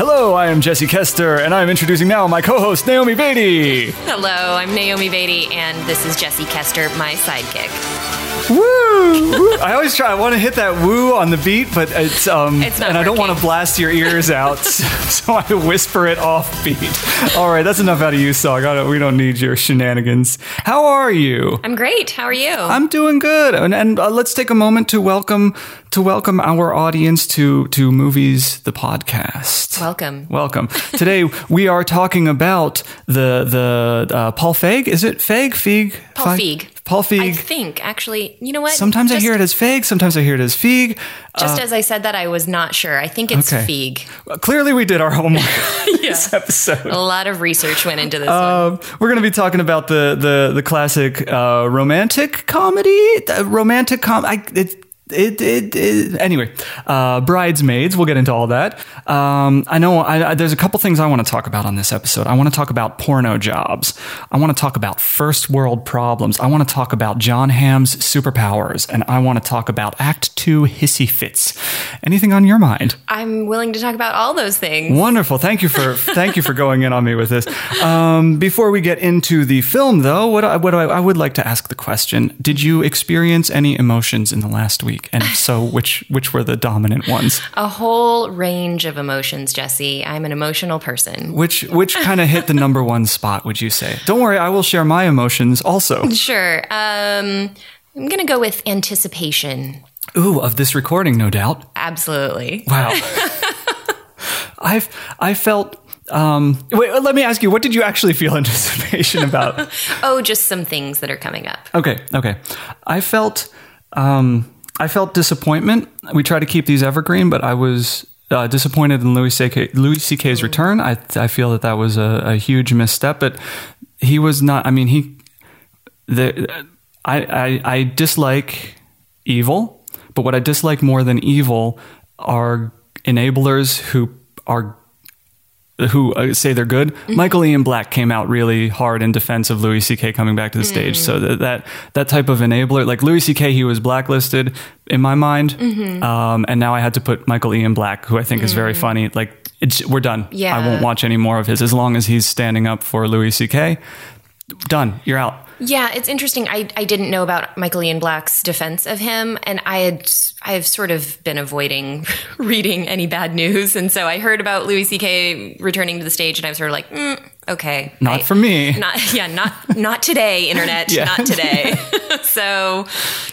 Hello, I am Jesse Koester, and I am introducing now my co-host Naomi Beaty. Hello, I'm Naomi Beaty, and this is Jesse Koester, my sidekick. Woo! woo. I always try. I want to hit that woo on the beat, but it's um, It's not and I don't want to blast your ears out, so I whisper it off beat. All right, that's enough out of you, don't, we don't need your shenanigans. How are you? I'm great. How are you? I'm doing good, and, and uh, let's take a moment to welcome to welcome our audience to to movies, the podcast. Welcome. Welcome. Today we are talking about the the uh, Paul Feig. Is it Feig? Feig? Paul Feig? Feig. Paul I think, actually, you know what? Sometimes I hear it as Feig. Sometimes I hear it as Feig. Just as I said that, I was not sure. I think it's Okay. Feig. Uh, Clearly, we did our homework this episode. A lot of research went into this one. Um, we're going to be talking about the the the classic uh, romantic comedy, uh, romantic com. I, it, it, it, it, anyway, uh, bridesmaids. We'll get into all that. Um, I know I, I, there's a couple things I want to talk about on this episode. I want to talk about porno jobs. I want to talk about first world problems. I want to talk about Jon Hamm's superpowers, and I want to talk about Act Two hissy fits. Anything on your mind? I'm willing to talk about all those things. Wonderful. Thank you for thank you for going in on me with this. Um, before we get into the film, though, what I, what I, I would like to ask the question: Did you experience any emotions in the last week? And if so, which which were the dominant ones? A whole range of emotions, Jesse. I'm an emotional person. Which which kind of hit the number one spot? Would you say? Don't worry, I will share my emotions also. Sure. Um, I'm going to go with anticipation. Ooh, of this recording, no doubt. Absolutely. Wow. I've I felt. Um, wait, let me ask you. What did you actually feel anticipation about? Oh, just some things that are coming up. Okay, okay. I felt um, I felt disappointment. We try to keep these evergreen, but I was uh, disappointed in Louis C.K. Louis C.K.'s return. I I feel that that was a, a huge misstep. But he was not. I mean, he the I, I I dislike evil, but what I dislike more than evil are enablers who are who uh, say they're good. Michael Ian Black came out really hard in defense of Louis C.K. coming back to the stage. So that, that that type of enabler, like Louis C.K., he was blacklisted in my mind, um, and now I had to put Michael Ian Black, who I think is very funny. Like it's, we're done. Yeah. I won't watch any more of his as long as he's standing up for Louis C.K. Done. You're out. Yeah, it's interesting. I, I didn't know about Michael Ian Black's defense of him, and I had I have sort of been avoiding reading any bad news, and so I heard about Louis C.K. returning to the stage, and I was sort of like, mm, okay, Not I- for me. not yeah, not not today, internet, Yeah. not today. so,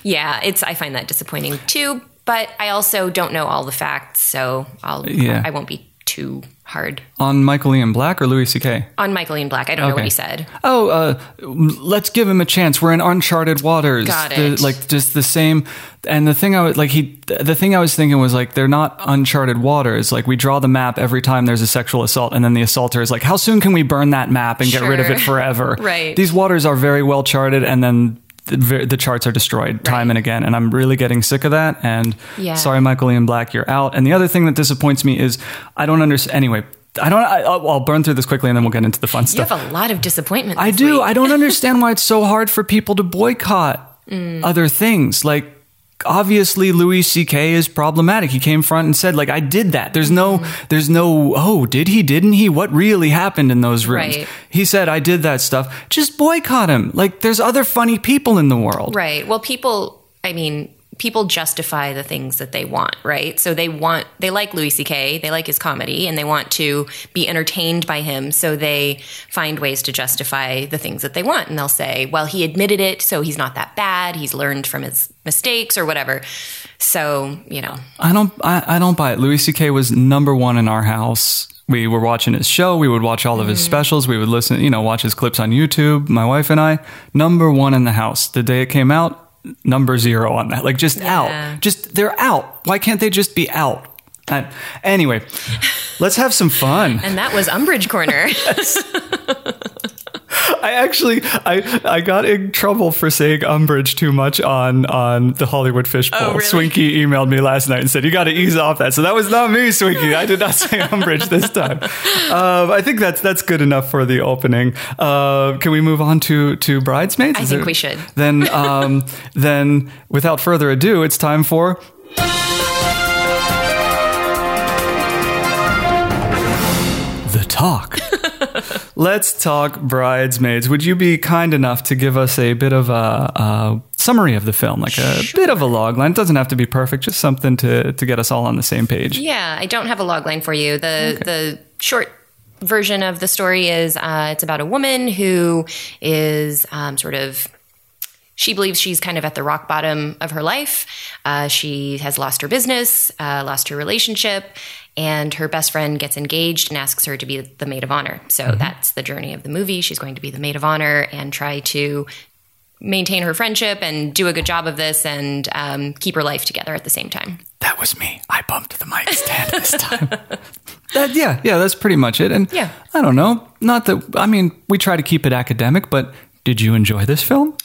yeah, it's I find that disappointing too, but I also don't know all the facts, so I'll Yeah. I won't be too hard On Michael Ian Black or Louis C.K. on Michael Ian Black. I don't know what he said. Oh, uh, let's give him a chance. We're in uncharted waters. Got The- it. like just the same. And the thing I was like, he, the thing I was thinking was like, they're not uncharted waters. Like we draw the map every time there's a sexual assault, and then the assaulter is like, how soon can we burn that map and get rid of it forever? Right. These waters are very well charted, and then. The, the charts are destroyed time and again, and I'm really getting sick of that. And Yeah. sorry, Michael Ian Black, you're out. And the other thing that disappoints me is I don't understand. Anyway, I don't. I, I'll, I'll burn through this quickly, and then we'll get into the fun You stuff. You have a lot of disappointment. I do. I don't understand why it's so hard for people to boycott mm. other things. Like, obviously, Louis C.K. is problematic. He came front and said, like, I did that. There's no, mm-hmm. there's no, oh, did he, didn't he? What really happened in those rooms? Right. He said, I did that stuff. Just boycott him. Like, there's other funny people in the world. Right. Well, people, I mean, people justify the things that they want, right? So they want, they like Louis C.K., they like his comedy, and they want to be entertained by him. So they find ways to justify the things that they want. And they'll say, well, he admitted it, so he's not that bad. He's learned from his mistakes or whatever. So, you know, I don't, I, I don't buy it. Louis C.K. was number one in our house. We were watching his show. We would watch all of his mm-hmm. specials. We would listen, you know, watch his clips on YouTube. My wife and I, number one in the house. The day it came out, number zero on that. Like just Yeah. out. Just they're out. Why can't they just be out? Uh, anyway, let's have some fun. and that was Umbrage Corner. I actually I I got in trouble for saying umbrage too much on on the Hollywood Fishbowl. Oh, really? Swinky emailed me last night and said you got to ease off that. So that was not me, Swinky. I did not say umbrage this time. Um, I think that's that's good enough for the opening. Uh, can we move on to to bridesmaids? I Is think there- we should. Then um, then without further ado, it's time for. The talk. Let's talk Bridesmaids. Would you be kind enough to give us a bit of a, a summary of the film, like a bit of a log line? It doesn't have to be perfect, just something to, to get us all on the same page. Yeah, I don't have a log line for you. The the short version of the story is uh, it's about a woman who is um, sort of she believes she's kind of at the rock bottom of her life. Uh, she has lost her business, uh, lost her relationship, and her best friend gets engaged and asks her to be the maid of honor. So that's the journey of the movie. She's going to be the maid of honor and try to maintain her friendship and do a good job of this and um, keep her life together at the same time. That was me. I bumped the mic stand this time. that, yeah, yeah, that's pretty much it. And Yeah. I don't know. Not that, I mean, we try to keep it academic, but did you enjoy this film?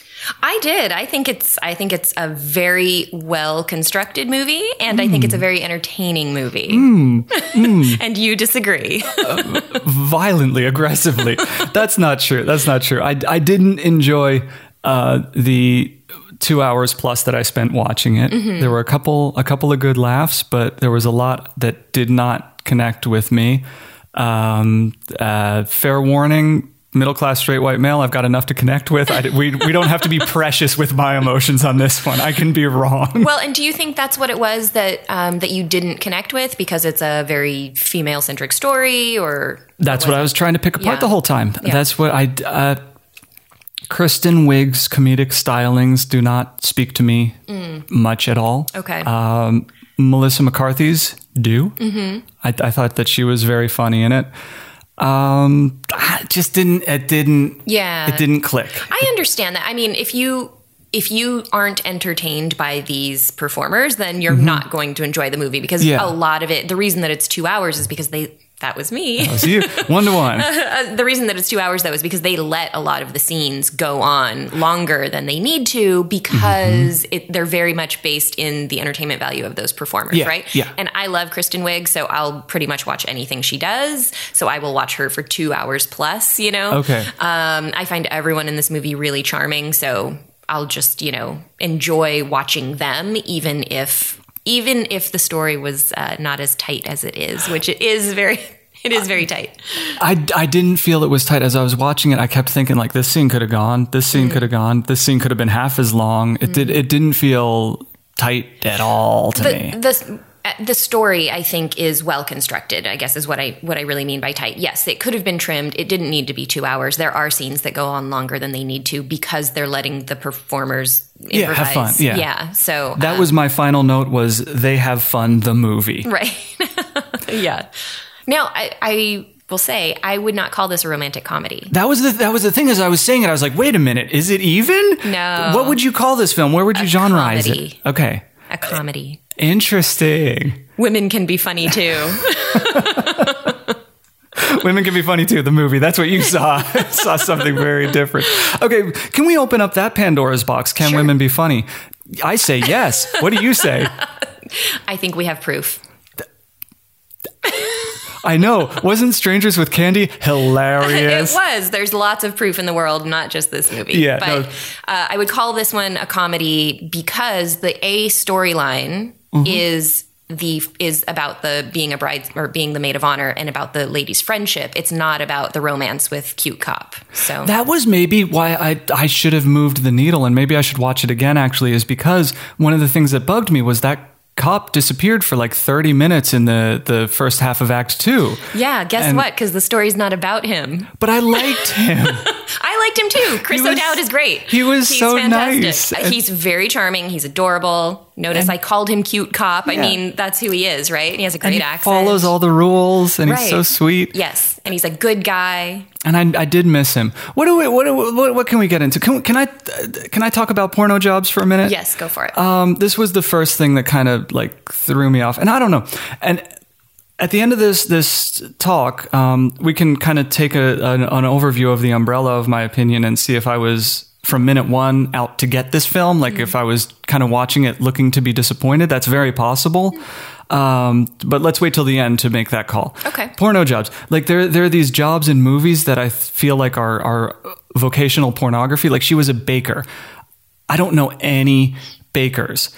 I did. I think it's. I think it's a very well constructed movie, and I think it's a very entertaining movie. and you disagree? violently aggressively that's not true that's not true i, I didn't enjoy uh, the two hours plus that i spent watching it there were a couple a couple of good laughs but there was a lot that did not connect with me um, uh, fair warning middle class straight white male i've got enough to connect with I, we, we don't have to be precious with my emotions on this one i can be wrong well, and do you think that's what it was that um, that you didn't connect with because it's a very female centric story, or That's what I was trying to pick apart Yeah. the whole time. Yeah. That's what I. Uh, Kristen Wiig's comedic stylings do not speak to me much at all. Mm. Okay. Um, Melissa McCarthy's do. Mm-hmm. I, I thought that she was very funny in it. Um, it just didn't. It didn't. Yeah. It didn't click. I understand that. I mean, if you if you aren't entertained by these performers, then you're not going to enjoy the movie because Mm-hmm. Yeah. a lot of it. The reason that it's two hours is because they. That was me. Oh, See you one to one. Uh, uh, the reason that it's two hours though is because they let a lot of the scenes go on longer than they need to because mm-hmm. it, they're very much based in the entertainment value of those performers, Yeah, right? yeah. And I love Kristen Wiig, so I'll pretty much watch anything she does. So I will watch her for two hours plus. You know, Okay. Um, I find everyone in this movie really charming, so I'll just you know enjoy watching them, even if even if the story was uh, not as tight as it is, which it is very. It is very tight. I, I didn't feel it was tight as I was watching it. I kept thinking like this scene could have gone, this scene Mm. could have gone, this scene could have been half as long. It did. It didn't feel tight at all to me. the, the uh, story I think is well constructed. I guess is what I what I really mean by tight. Yes, it could have been trimmed. It didn't need to be two hours. There are scenes that go on longer than they need to because they're letting the performers Yeah, improvise. have fun. Yeah. yeah. So That uh, was my final note was they have fun the movie. right. yeah. Now I, I will say I would not call this a romantic comedy. That was the that was the thing as I was saying it I was like wait a minute is it even? No. What would you call this film? Where would you genreize comedy. it? Okay. A comedy. Interesting. Women can be funny too. Women can be funny too. The movie. That's what you saw. saw something very different. Okay, can we open up that Pandora's box? Can Sure. women be funny? I say yes. What do you say? I think we have proof. I know. Wasn't Strangers with Candy hilarious? It was. There's lots of proof in the world, not just this movie. Yeah, but no. uh, I would call this one a comedy because the A storyline Mm-hmm. is the is about the being a bride or being the maid of honor and about the lady's friendship. It's not about the romance with cute cop. So That was maybe why I I should have moved the needle, and maybe I should watch it again. Actually, is because one of the things that bugged me was that cop disappeared for like thirty minutes in the the first half of Act Two. yeah, guess And- what? Because the story's not about him. But I liked him. I liked him too. Chris was- O'Dowd is great. he was He's so fantastic. nice. Uh, He's very charming. He's adorable. Notice I called him cute cop. I mean, that's who he is, right? He has a and great he accent. follows all the rules, and he's so sweet. Yes, and he's a good guy. And I, I did miss him. What do we, what, do- what what can we get into? Can, can I can I talk about porno jobs for a minute? Yes, go for it. Um, this was the first thing that kind of like threw me off, and I don't know. And at the end of this this talk, um, we can kind of take a, an, an overview of the umbrella of my opinion and see if I was from minute one out to get this film. Like if I was kind of watching it looking to be disappointed, that's very possible. Um, but let's wait till the end to make that call. Okay. Porno jobs. Like there, there are these jobs in movies that I feel like are, are vocational pornography. Like she was a baker. I don't know any bakers.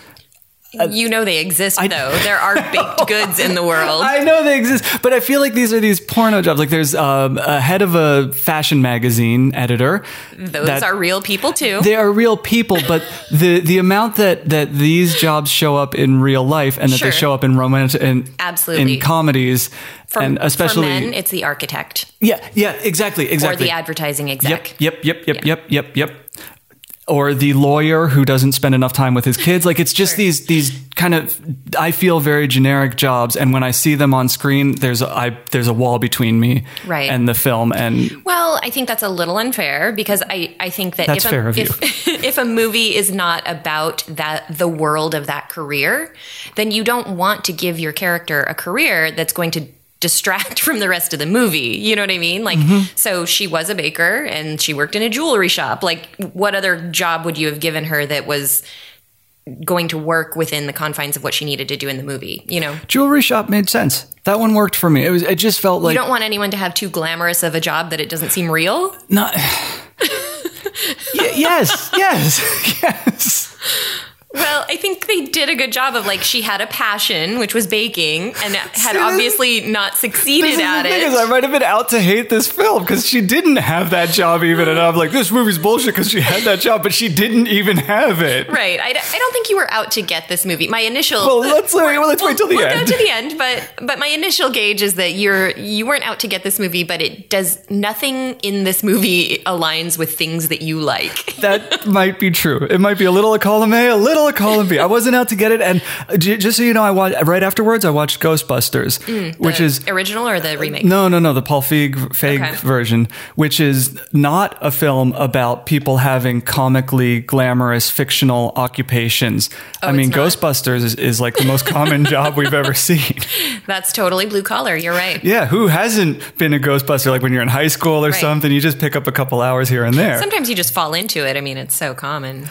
You know they exist though. There are baked goods in the world. I know they exist, but I feel like these are these porno jobs. Like there's um, a head of a fashion magazine editor. Those that- are real people too. They are real people, but the the amount that that these jobs show up in real life and that Sure. they show up in romantic and Absolutely. in comedies for, and especially for men, it's the architect yeah yeah exactly exactly. or the advertising Yep, exec. yep, yep, yep, Yeah. yep, yep, yep. Or the lawyer who doesn't spend enough time with his kids. Like it's just Sure. these these kind of I feel very generic jobs, and when I see them on screen, there's a, I there's a wall between me Right. and the film. And Well, I think that's a little unfair because I, I think that That's if, fair a, of you. if, if a movie is not about that the world of that career, then you don't want to give your character a career that's going to distract from the rest of the movie. You know what I mean? Like Mm-hmm. so she was a baker and she worked in a jewelry shop. Like what other job would you have given her that was going to work within the confines of what she needed to do in the movie, you know? jewelry shop made sense. That one worked for me. It was. It just felt like you don't want anyone to have too glamorous of a job that it doesn't seem real. not. Y- yes, yes, yes. Well, I think they did a good job of like she had a passion, which was baking, and had obviously not succeeded at thing is I might have been out to hate this film because she didn't have that job even, and I'm like, this movie's bullshit because she had that job, but she didn't even have it. Right. I, d- I don't think you were out to get this movie. My initial Well, let's uh, well, let's wait till the we'll end. go to the end, but but my initial gauge is that you're you weren't out to get this movie, but it does nothing in this movie aligns with things that you like. that might be true. It might be a little a column A, a little a column B. I wasn't out to get it, and uh, just so you know, I watched right afterwards. I watched Ghostbusters, which The is original or the remake. no, no, no, the Paul Feig, Feig Okay. version, which is not a film about people having comically glamorous fictional occupations. I mean, Oh? Ghostbusters is, is like the most common job we've ever seen. That's totally blue collar. You're right. Yeah, who hasn't been a Ghostbuster? Like when you're in high school or Right. something, you just pick up a couple hours here and there. Sometimes you just fall into it. I mean, it's so common.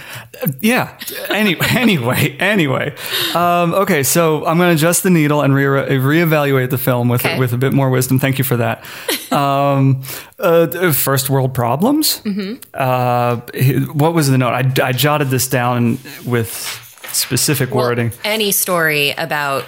Yeah. Anyway, anyway, anyway. Um, okay, so I'm going to adjust the needle and re- reevaluate the film with Okay. with a bit more wisdom. Thank you for that. Um, uh, first world problems. Mm-hmm. Uh, what was the note? I, I jotted this down with specific Well, wording. Any story about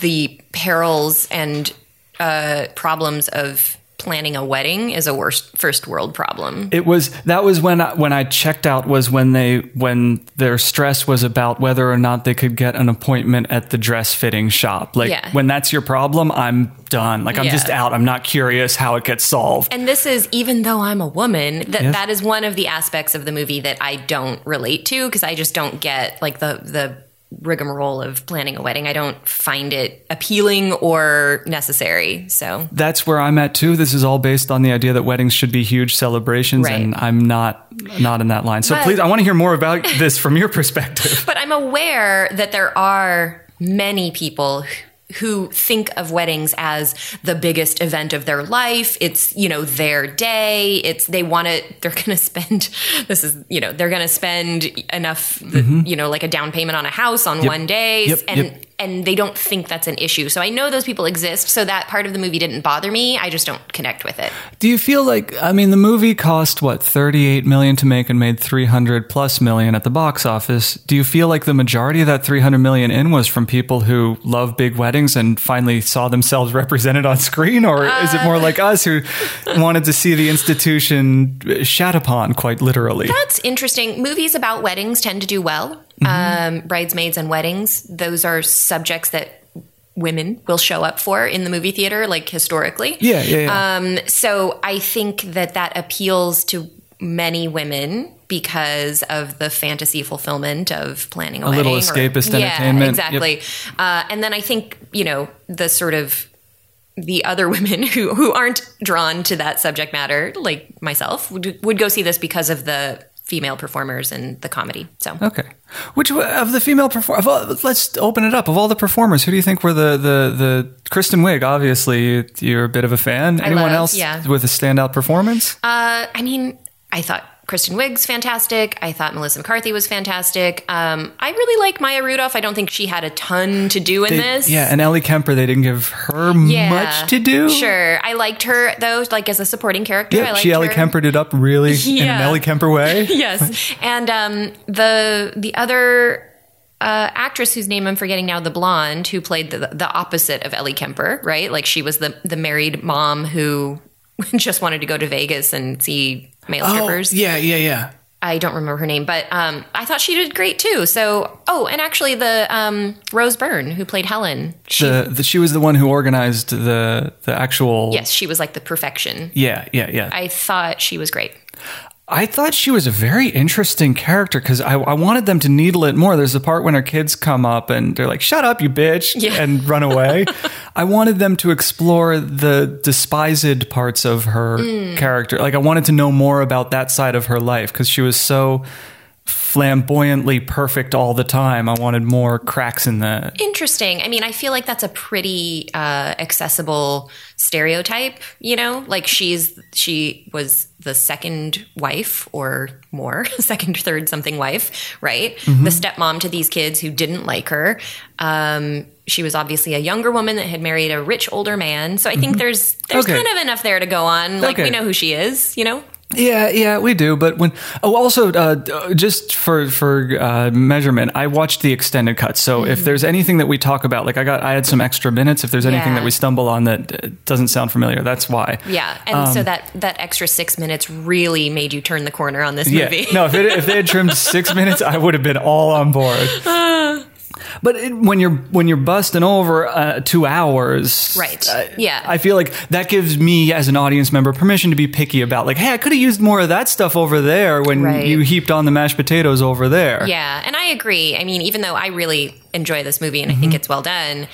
the perils and uh, problems of planning a wedding is a worst first world problem. It was that was when I, when I checked out was when they when their stress was about whether or not they could get an appointment at the dress fitting shop. Like Yeah. when that's your problem, I'm done. Like I'm Yeah. just out. I'm not curious how it gets solved. And this is even though I'm a woman, that Yes. that is one of the aspects of the movie that I don't relate to because I just don't get like the the rigmarole of planning a wedding. I don't find it appealing or necessary. So That's where I'm at too. This is all based on the idea that weddings should be huge celebrations, Right. and I'm not not in that line. So But- please, I want to hear more about this from your perspective. But I'm aware that there are many people who- think of weddings as the biggest event of their life. It's, you know, their day. It's, they want to, they're going to spend, this is, you know, they're going to spend enough, you know, like a down payment on a house on one day. Mm-hmm. Yep, And, yep. And they don't think that's an issue. So I know those people exist. So that part of the movie didn't bother me. I just don't connect with it. Do you feel like I mean the movie cost what 38 million to make and made 300 plus million at the box office? Do you feel like the majority of that 300 million in was from people who love big weddings and finally saw themselves represented on screen or is it more uh, like us who wanted to see the institution shat upon quite literally? That's interesting. Movies about weddings tend to do well. Mm-hmm. Um, bridesmaids and weddings, those are subjects that women will show up for in the movie theater, like historically. Yeah, yeah, yeah. Um, so I think that that appeals to many women because of the fantasy fulfillment of planning a, A little wedding or- escapist yeah, entertainment. Exactly. Uh, and then I think you know the sort of the other women who who aren't drawn to that subject matter, like myself, would would go see this because of the female performers and the comedy. So Okay. Which of the female performers? Let's open it up. Of all the performers, who do you think were the the the Kristen Wiig? Obviously, you're a bit of a fan. Anyone love- else yeah. with a standout performance? Uh, I mean, I thought Kristen Wiig's fantastic. I thought Melissa McCarthy was fantastic. Um, I really like Maya Rudolph. I don't think she had a ton to do in They- this. Yeah, and Ellie Kemper, they didn't give her Yeah. much to do. Sure, I liked her though, like as a supporting character. I Yeah, she Ellie her. Kempered it up really in an Ellie Kemper way. yes, and um, the the other uh, actress whose name I'm forgetting now, the blonde who played the the opposite of Ellie Kemper, right? Like she was the the married mom who just wanted to go to Vegas and see male strippers. Oh, yeah, yeah, yeah. I don't remember her name, but um, I thought she did great too. So, oh, and actually, the um, Rose Byrne who played Helen, she, The, the, she was the one who organized the the actual. yes, she was like the perfection. Yeah, yeah, yeah. I thought she was great. I thought she was a very interesting character because I, I wanted them to needle it more. There's a part when her kids come up and they're like, "Shut up, you bitch," Yeah. and run away. I wanted them to explore the despised parts of her Mm. character. Like I wanted to know more about that side of her life because she was so flamboyantly perfect all the time. I wanted more cracks in the. Interesting. I mean, I feel like that's a pretty uh, accessible stereotype. You know, like she's she was the second wife or more, second, third, something wife, right? Mm-hmm. The stepmom to these kids who didn't like her. Um, she was obviously a younger woman that had married a rich older man. So I think there's there's Mm-hmm. Okay. kind of enough there to go on. Like we know who she is. You know. Yeah, yeah, we do. But when oh, also uh, just for for uh, measurement, I watched the extended cut. So if there's anything that we talk about, like I got, I had some extra minutes. If there's anything Yeah. that we stumble on that doesn't sound familiar, that's why. Yeah, and so that that extra six minutes really made you turn the corner on this Yeah. movie. No, if, it, if they had trimmed six minutes, I would have been all on board. But it, when you're when you're busting over uh, two hours, Right. uh, Yeah. I feel like that gives me as an audience member permission to be picky about like, hey, I could have used more of that stuff over there when Right. you heaped on the mashed potatoes over there. Yeah, and I agree. I mean, even though I really enjoy this movie and I Mm-hmm. think it's well done,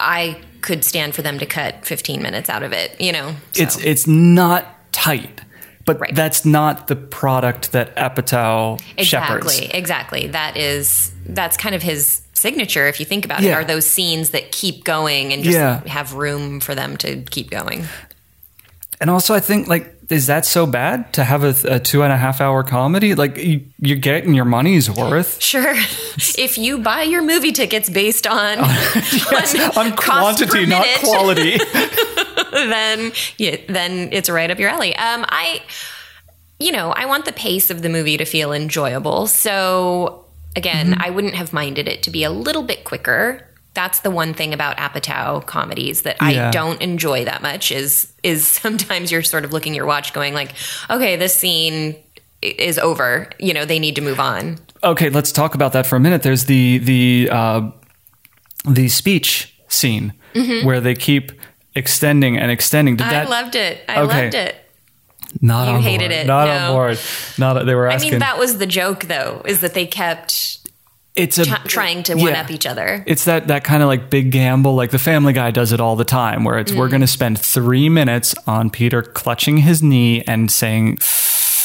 I could stand for them to cut 15 minutes out of it, you know? So, It's it's not tight, but Right. that's not the product that Apatow shepherds. exactly, exactly. That is, that's kind of his signature, if you think about it, are those scenes that keep going and just Yeah. have room for them to keep going. And also, I think like, is that so bad to have a, a two and a half hour comedy? Like, you, you're getting your money's worth. Sure. if you buy your movie tickets based on, on cost per quantity, not minute, quality. then yeah, then it's right up your alley. Um, I, you know, I want the pace of the movie to feel enjoyable. So again, Mm-hmm. I wouldn't have minded it to be a little bit quicker. That's the one thing about Apatow comedies that Yeah. I don't enjoy that much. Is is sometimes you're sort of looking your watch, going like, okay, this scene is over. You know, they need to move on. okay, let's talk about that for a minute. There's the the uh, the speech scene where they keep extending and extending. Did Mm-hmm. I that loved it. I Okay. loved it. Not you on hated board. it. Not No. on board. Not they were asking. I mean, that was the joke, though, is that they kept it's a t- trying to yeah. one up each other. It's that that kind of like big gamble, like the Family Guy does it all the time, where it's Mm. we're going to spend three minutes on Peter clutching his knee and saying,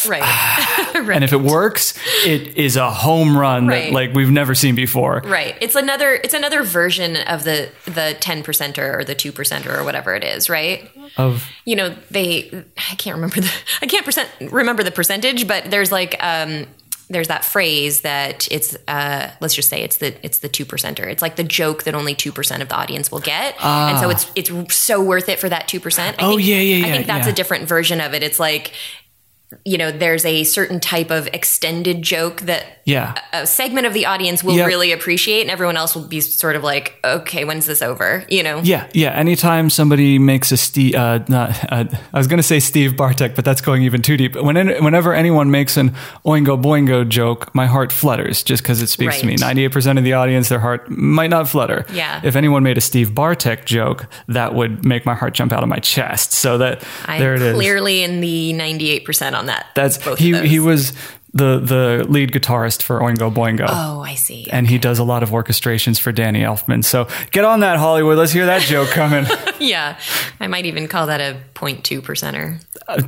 Right. and if it works, it is a home run Right. that like we've never seen before. Right. It's another it's another version of the the 10 percenter or the 2 percenter or whatever it is, right? Of You know, they I can't remember the I can't percent remember the percentage, but there's like um there's that phrase that it's uh let's just say it's the it's the 2 percenter. It's like the joke that only 2% of the audience will get. And so it's it's so worth it for that 2%. I Ah. Oh, think, yeah, yeah, I think that's yeah. a different version of it. It's like you know, there's a certain type of extended joke that yeah. a segment of the audience will Yep. really appreciate and everyone else will be sort of like okay when's this over you know Yeah, yeah. Anytime somebody makes a Steve, uh, not, uh, I was going to say Steve Bartek, but that's going even too deep. When, whenever anyone makes an Oingo Boingo joke, my heart flutters just because it speaks to me. Ninety-eight percent of the audience, their heart might not flutter. Yeah. If anyone made a Steve Bartek joke, that would make my heart jump out of my chest. So that i'm there it is. clearly in the 98% on that That's he. He was the the lead guitarist for Oingo Boingo. oh i see And he does a lot of orchestrations for Danny Elfman. So get on that, Hollywood. Let's hear that joke coming. yeah i might even call that a 0.2 percenter uh,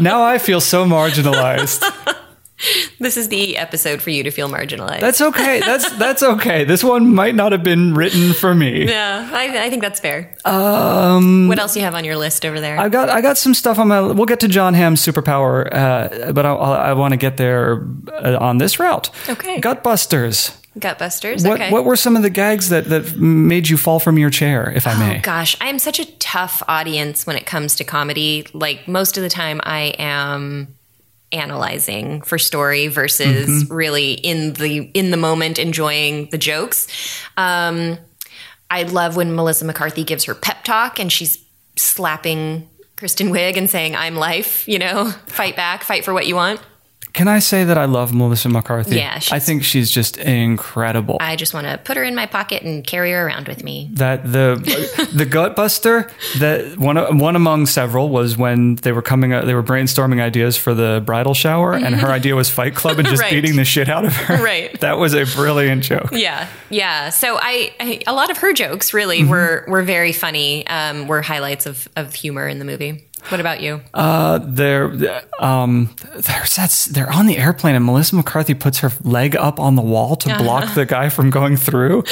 now I feel so marginalized. this is the episode for you to feel marginalized That's okay. That's that's okay. This one might not have been written for me. yeah I, I think that's fair um what else do you have on your list over there I got I got some stuff on my. We'll get to Jon Hamm's superpower, uh, but I, I want to get there uh, on this route. Okay. Gutbusters. gutbusters What okay what were some of the gags that that made you fall from your chair, if I may? Oh gosh, I am such a tough audience when it comes to comedy. Like most of the time, I am analyzing for story versus Mm-hmm. really in the in the moment enjoying the jokes. Um, I love when Melissa McCarthy gives her pep talk and she's slapping Kristen Wiig and saying, "I'm life," you know, fight back, fight for what you want. Can I say that I love Melissa McCarthy? Yeah, I think she's just incredible. I just want to put her in my pocket and carry her around with me. that the the gutbuster that one one among several was when they were coming out they were brainstorming ideas for the bridal shower and her idea was Fight Club and just Right. beating the shit out of her. Right. That was a brilliant joke. Yeah, yeah. So I, I a lot of her jokes really were were very funny. Um, were highlights of of humor in the movie. What about you? Uh, they're um, that's they're on the airplane and Melissa McCarthy puts her leg up on the wall to block the guy from going through.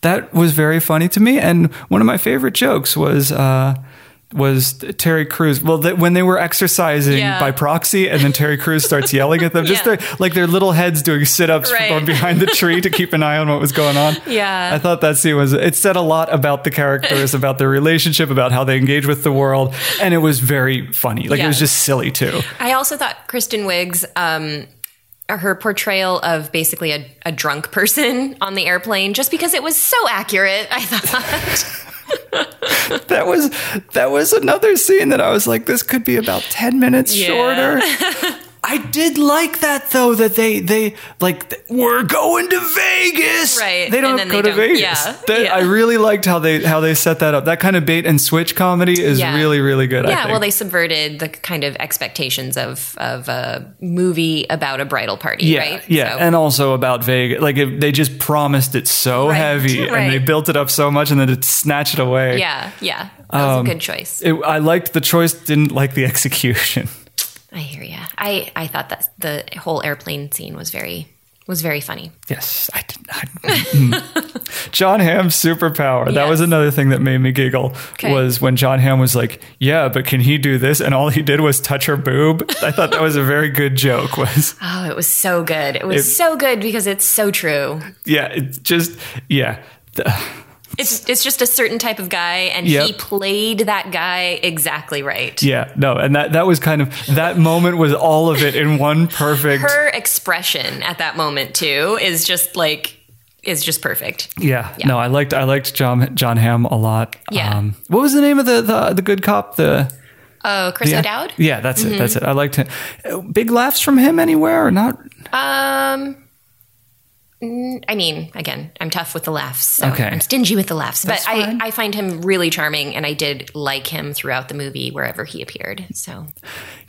That was very funny to me. And one of my favorite jokes was uh, was Terry Crews. Well, th- when they were exercising Yeah. by proxy, and then Terry Crews starts yelling at them, just Yeah. their, like their little heads doing sit ups Right. from behind the tree to keep an eye on what was going on. Yeah. I thought that scene was it said a lot about the characters, about their relationship, about how they engage with the world, and it was very funny. Like it was just silly too. I also thought Kristen Wiig's um, her portrayal of basically a, a drunk person on the airplane, just because it was so accurate. I thought. That was that was another scene that I was like, this could be about ten minutes Yeah. shorter. I did like that though that they they like we're going to Vegas. Right, They don't go they to don't. Vegas. Yeah, That- yeah. I really liked how they how they set that up. That kind of bait and switch comedy is Yeah. really really good. I Yeah, well, they subverted the kind of expectations of of a movie about a bridal party, yeah, right? yeah, So- and also about Vegas. Like it, they just promised it so Right, heavy, and they built it up so much, and then it snatched it away. yeah, yeah, that was Um, a good choice. It, I liked the choice. Didn't like the execution. I hear you. I I thought that the whole airplane scene was very was very funny. Yes, I did. Mm. Jon Hamm's superpower. That was another thing that made me giggle. Okay. Was when John Hamm was like, "Yeah, but can he do this?" And all he did was touch her boob. I thought that was a very good joke. Was Oh, it was so good. It was It- so good because it's so true. yeah, it's just yeah. The- It's it's just a certain type of guy, and Yep. he played that guy exactly right. Yeah, no, and that that was kind of that moment was all of it in one perfect. Her expression at that moment too is just like is just perfect. yeah, Yeah. no, I liked I liked John Jon Hamm a lot. Um, Yeah. what was the name of the the, the good cop? The Oh, Chris yeah, O'Dowd. Yeah, that's it. That's Mm-hmm. it. I liked him. Big laughs from him anywhere or not? Um, Mm, I mean, again, I'm tough with the laughs. So Okay. I'm stingy with the laughs, but I. I find him really charming, and I did like him throughout the movie wherever he appeared. So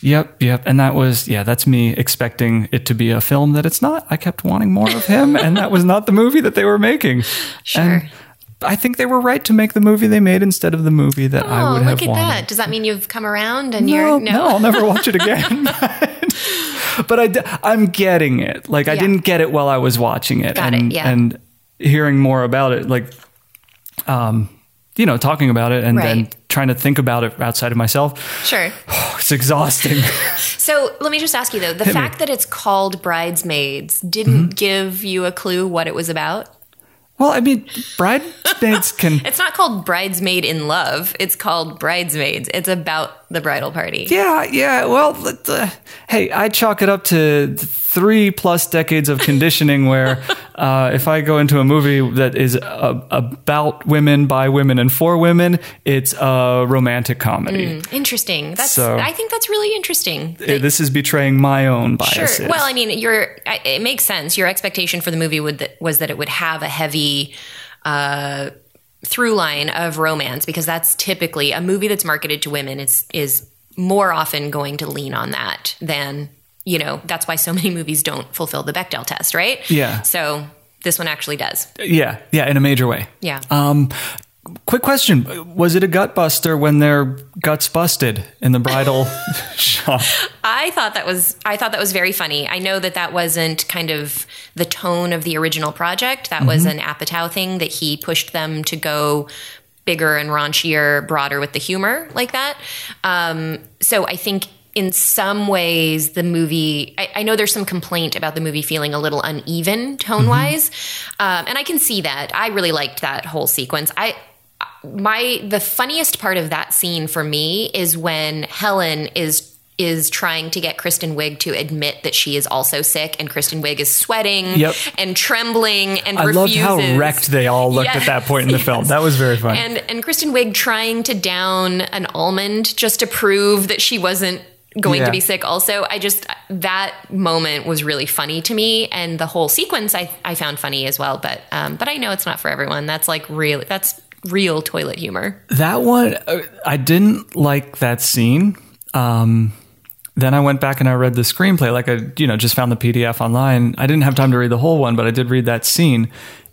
Yep, yep. And that was, yeah, that's me expecting it to be a film that it's not. I kept wanting more of him, and that was not the movie that they were making. Sure. And I think they were right to make the movie they made instead of the movie that I oh, would have look at wanted. that! Does that mean you've come around and No, you're no, I'll never watch it again. but I, I'm getting it. Like I Yeah. didn't get it while I was watching it, Got it, and yeah. and hearing more about it, like, um, you know, talking about it, and then trying to think about it outside of myself. Sure. It's exhausting. So let me just ask you though: the Hit me. fact that it's called Bridesmaids didn't Mm-hmm. give you a clue what it was about. well, I mean, bridesmaids can. It's not called Bridesmaid in Love. It's called Bridesmaids. It's about the bridal party. Yeah, yeah. Well, uh, hey, I chalk it up to three plus decades of conditioning where uh, if I go into a movie that is uh, about women, by women, and for women, it's a romantic comedy. Interesting. That's. So- I think that's really interesting. This is betraying my own Sure. biases. Well, I mean, your it makes sense. Your expectation for the movie would was that it would have a heavy uh, through line of romance because that's typically a movie that's marketed to women is is more often going to lean on that than you know. That's why so many movies don't fulfill the Bechdel test, right? Yeah. So this one actually does. yeah, yeah, in a major way. Yeah. Um, quick question: Was it a gut buster when their guts busted in the bridal shop? I thought that was I thought that was very funny. I know that that wasn't kind of the tone of the original project. That was an Apatow thing that he pushed them to go bigger and raunchier, broader with the humor like that. Um, so I think in some ways the movie I, I know there's some complaint about the movie feeling a little uneven tone wise um, and i can see that i really liked that whole sequence i my the funniest part of that scene for me is when helen is is trying to get Kristen Wiig to admit that she is also sick, and Kristen Wiig is sweating Yep. and trembling and I loved how wrecked they all looked Yes, at that point in the film. That was very fun. and and Kristen Wiig trying to down an almond just to prove that she wasn't going Yeah. to be sick also i just that moment was really funny to me and the whole sequence i, I found funny as well but um, but i know it's not for everyone that's like really that's real toilet humor That one, uh, I didn't like that scene. Um, then I went back and I read the screenplay. Like I, you know, just found the PDF online. I didn't have time to read the whole one, but I did read that scene.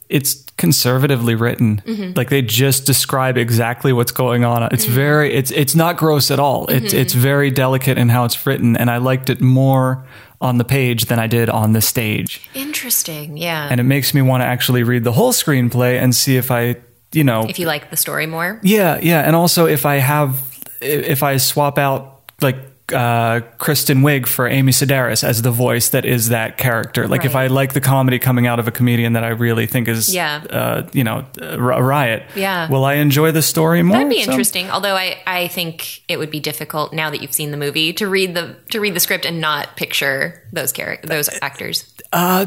It's conservatively written. Like they just describe exactly what's going on. It's very, it's it's not gross at all. It's it's very delicate in how it's written, and I liked it more on the page than I did on the stage. interesting yeah And it makes me want to actually read the whole screenplay and see if I, you know, if you like the story more. Yeah, yeah, and also if I have, if I swap out like uh, Kristen Wiig for Amy Sedaris as the voice that is that character, like if I like the comedy coming out of a comedian that I really think is, Yeah. uh, you know, a riot, Yeah. will I enjoy the story more? That'd be So- interesting. Although I, I think it would be difficult now that you've seen the movie to read the to read the script and not picture those characters, those actors. Uh,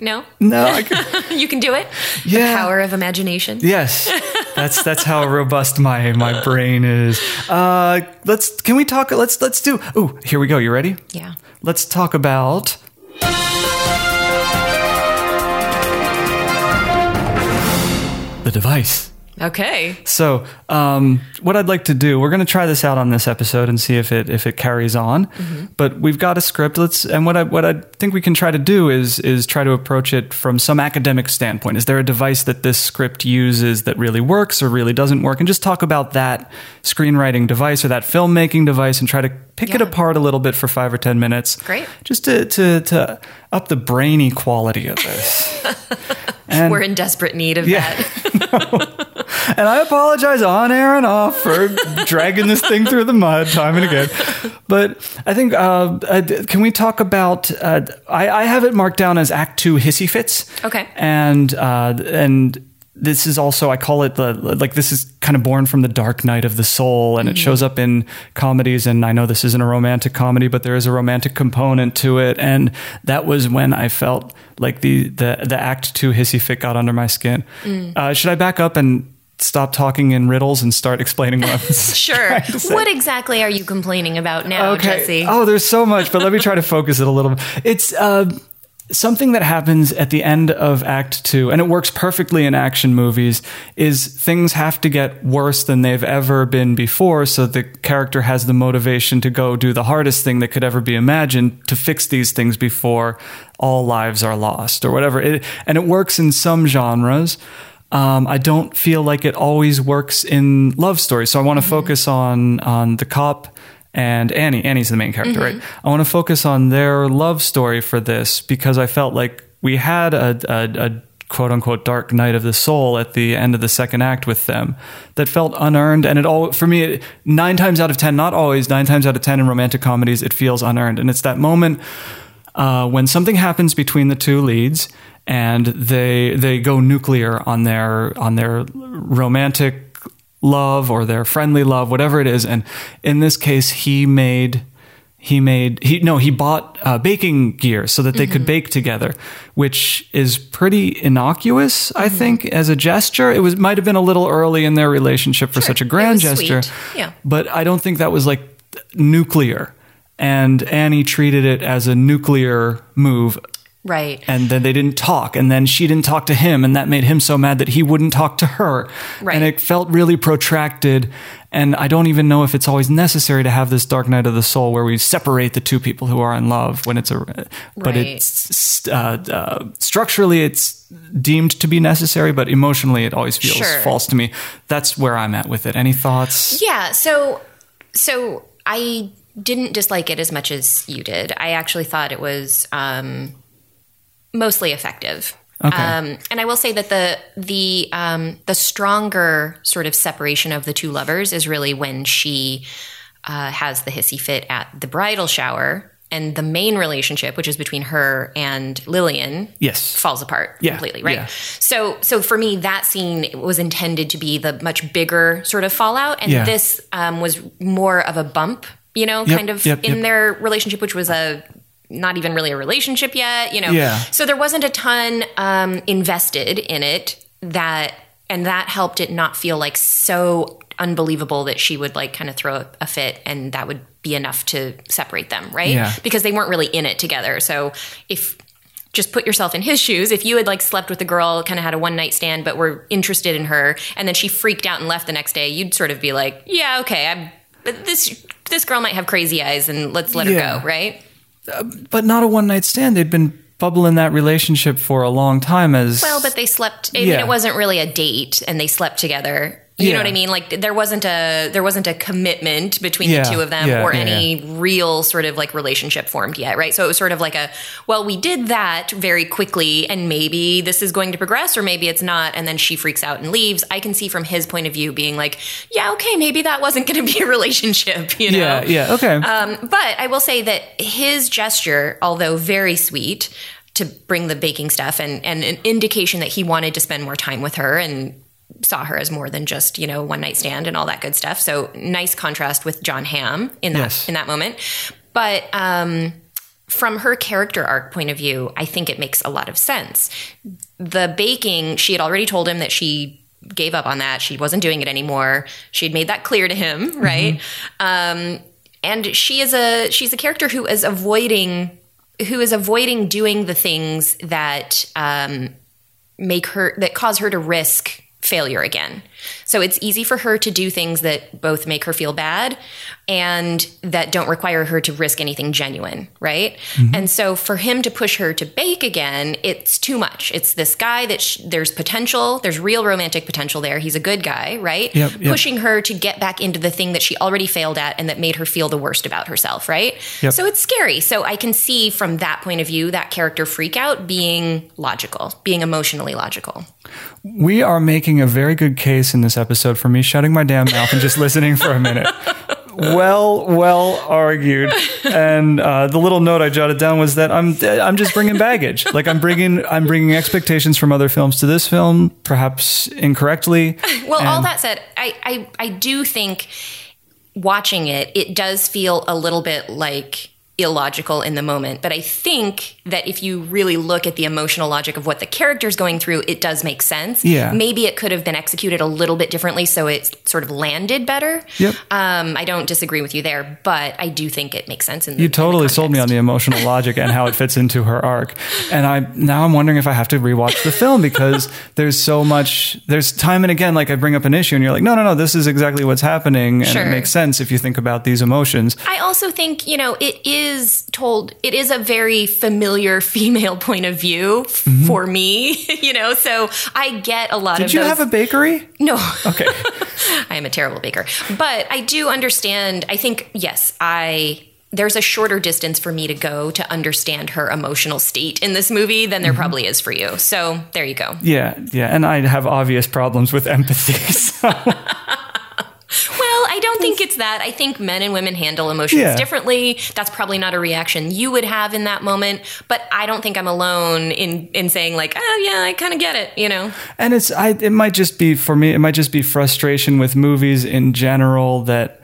No, no, could, you can do it. Yeah. The power of imagination. yes, that's that's how robust my my brain is. Uh, let's can we talk? Let's let's do. Oh, here we go. You ready? Yeah. Let's talk about the device. Okay. So, um, what I'd like to do, we're going to try this out on this episode and see if it if it carries on. But we've got a script. Let's and what I what I think we can try to do is is try to approach it from some academic standpoint. Is there a device that this script uses that really works or really doesn't work? And just talk about that screenwriting device or that filmmaking device and try to pick it apart a little bit for five or ten minutes. Great. Just to to, to up the brainy quality of this. And- We're in desperate need of Yeah. that. And I apologize on air and off for dragging this thing through the mud time and again. But I think, uh, uh, can we talk about? Uh, I, I have it marked down as Act Two hissy fits. Okay. And uh, and this is also I call it the like this is kind of born from the dark night of the soul, and it shows up in comedies. And I know this isn't a romantic comedy, but there is a romantic component to it, and that was when I felt like the the the Act Two hissy fit got under my skin. Uh, should I back up and? Stop talking in riddles and start explaining what I'm Sure. trying to say? What exactly are you complaining about now, Jesse? Oh, there's so much, but let me try to focus it a little. It's uh, something that happens at the end of Act Two, and it works perfectly in action movies. Is things have to get worse than they've ever been before, so the character has the motivation to go do the hardest thing that could ever be imagined to fix these things before all lives are lost, or whatever. It, and it works in some genres. Um, I don't feel like it always works in love stories, so I want to focus on on the cop and Annie. Annie's the main character, right? I want to focus on their love story for this because I felt like we had a, a, a quote unquote dark night of the soul at the end of the second act with them that felt unearned. And it all, for me, it, nine times out of 10, not always, nine times out of 10 in romantic comedies, it feels unearned. And it's that moment uh, when something happens between the two leads and they they go nuclear on their on their romantic love or their friendly love, whatever it is. And in this case, he made he made he no he bought uh, baking gear so that they could bake together, which is pretty innocuous, I think, as a gesture. It was might have been a little early in their relationship for such a grand gesture, sweet. Yeah. but I don't think that was like nuclear. And Annie treated it as a nuclear move Right. and then they didn't talk and then she didn't talk to him and that made him so mad that he wouldn't talk to her Right. and it felt really protracted and i don't even know if it's always necessary to have this dark night of the soul where we separate the two people who are in love when it's a but it's uh, uh, structurally it's deemed to be necessary but emotionally it always feels Sure. false to me that's where i'm at with it any thoughts Yeah, so so I didn't dislike it as much as you did. I actually thought it was um, mostly effective. Okay. Um, and I will say that the the um, the stronger sort of separation of the two lovers is really when she uh, has the hissy fit at the bridal shower, and the main relationship, which is between her and Lillian, Yes. falls apart Yeah, completely. Right. yeah. So so for me, that scene was intended to be the much bigger sort of fallout, and Yeah. this um, was more of a bump you know, Yep, kind of yep, in yep. their relationship, which was a not even really a relationship yet, you know. Yeah. So there wasn't a ton um, invested in it that, and that helped it not feel like so unbelievable that she would like kind of throw a, fit and that would be enough to separate them, right? Yeah. Because they weren't really in it together. So if just put yourself in his shoes. If you had like slept with a girl, kind of had a one night stand, but were interested in her, and then she freaked out and left the next day, you'd sort of be like, "Yeah, okay, I'm but this this girl might have crazy eyes, and let's let Yeah. her go." Right? But not a one night stand. They'd been bubbling that relationship for a long time as Well, but they slept. I mean, Yeah. it wasn't really a date, and they slept together. You Yeah. know what I mean? Like there wasn't a there wasn't a commitment between Yeah, the two of them yeah, or any real sort of like relationship formed yet, right? So it was sort of like a well, we did that very quickly and maybe this is going to progress or maybe it's not and then she freaks out and leaves. I can see from his point of view being like, yeah, okay, maybe that wasn't going to be a relationship, you know. yeah, yeah, okay. Um, but I will say that his gesture, although very sweet, to bring the baking stuff and, and an indication that he wanted to spend more time with her and saw her as more than just you know one night stand and all that good stuff. So nice contrast with Jon Hamm in that Yes. in that moment. But um, from her character arc point of view, I think it makes a lot of sense. The baking, she had already told him that she gave up on that. She wasn't doing it anymore. She had made that clear to him, right? Um, and she is a she's a character who is avoiding who is avoiding doing the things that um, make her that cause her to risk failure again. So it's easy for her to do things that both make her feel bad and that don't require her to risk anything genuine, right? Mm-hmm. And so for him to push her to bake again, it's too much. It's this guy that sh- there's potential, there's real romantic potential there. He's a good guy, right? Yep, yep. Pushing her to get back into the thing that she already failed at and that made her feel the worst about herself, right? Yep. So it's scary. So I can see from that point of view that character freak out being logical, being emotionally logical. we are making a very good case in this episode for me shutting my damn mouth and just listening for a minute. Well, well argued. And uh, the little note I jotted down was that I'm I'm just bringing baggage. Like I'm bringing I'm bringing expectations from other films to this film, perhaps incorrectly. Well, all that said, I, I I do think watching it, it does feel a little bit like illogical in the moment. But I think that if you really look at the emotional logic of what the character's going through, it does make sense. Yeah. Maybe it could have been executed a little bit differently so it sort of landed better. Yep. Um, I don't disagree with you there, but I do think it makes sense in the You in totally sold me on the emotional logic and how it fits into her arc. And I now I'm wondering if I have to rewatch the film because there's so much there's time and again like I bring up an issue and you're like, no, no, no, this is exactly what's happening. And Sure. it makes sense if you think about these emotions. I also think, you know, it is told, it is a very familiar female point of view f- for me, you know, so I get a lot Mm-hmm. Did you those. have a bakery? no, Okay. I am a terrible baker, but I do understand. I think, yes, I. There's a shorter distance for me to go to understand her emotional state in this movie than there Mm-hmm. probably is for you. So there you go. yeah, yeah. And I have obvious problems with empathy. So. Don't think it's that. I think men and women handle emotions Yeah. differently. That's probably not a reaction you would have in that moment, but I don't think I'm alone in in saying like, "Oh yeah, I kind of get it," you know. And it's I it might just be for me it might just be frustration with movies in general that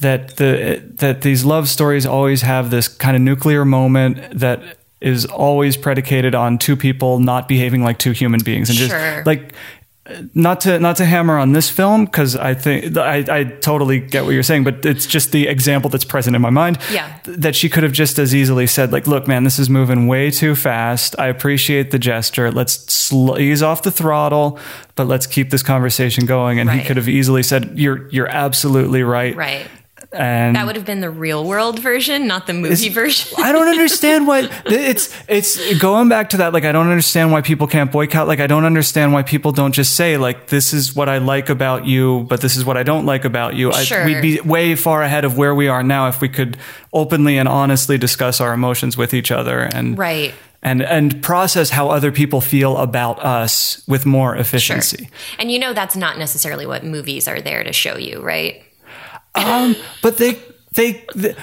that the that these love stories always have this kind of nuclear moment that is always predicated on two people not behaving like two human beings and just Sure. like not to not to hammer on this film because I think I, I totally get what you're saying, but it's just the example that's present in my mind. Yeah. that she could have just as easily said, like, "Look, man, this is moving way too fast. I appreciate the gesture. Let's sl- ease off the throttle, but let's keep this conversation going." And he could have easily said, "You're you're absolutely right." Right. And That would have been the real world version, not the movie version. I don't understand why it's it's going back to that. Like, I don't understand why people can't boycott. Like, I don't understand why people don't just say like, "This is what I like about you," but this is what I don't like about you. I, Sure. we'd be way far ahead of where we are now if we could openly and honestly discuss our emotions with each other and Right. and and process how other people feel about us with more Sure. efficiency. And you know that's not necessarily what movies are there to show you, right? Um, but they they, they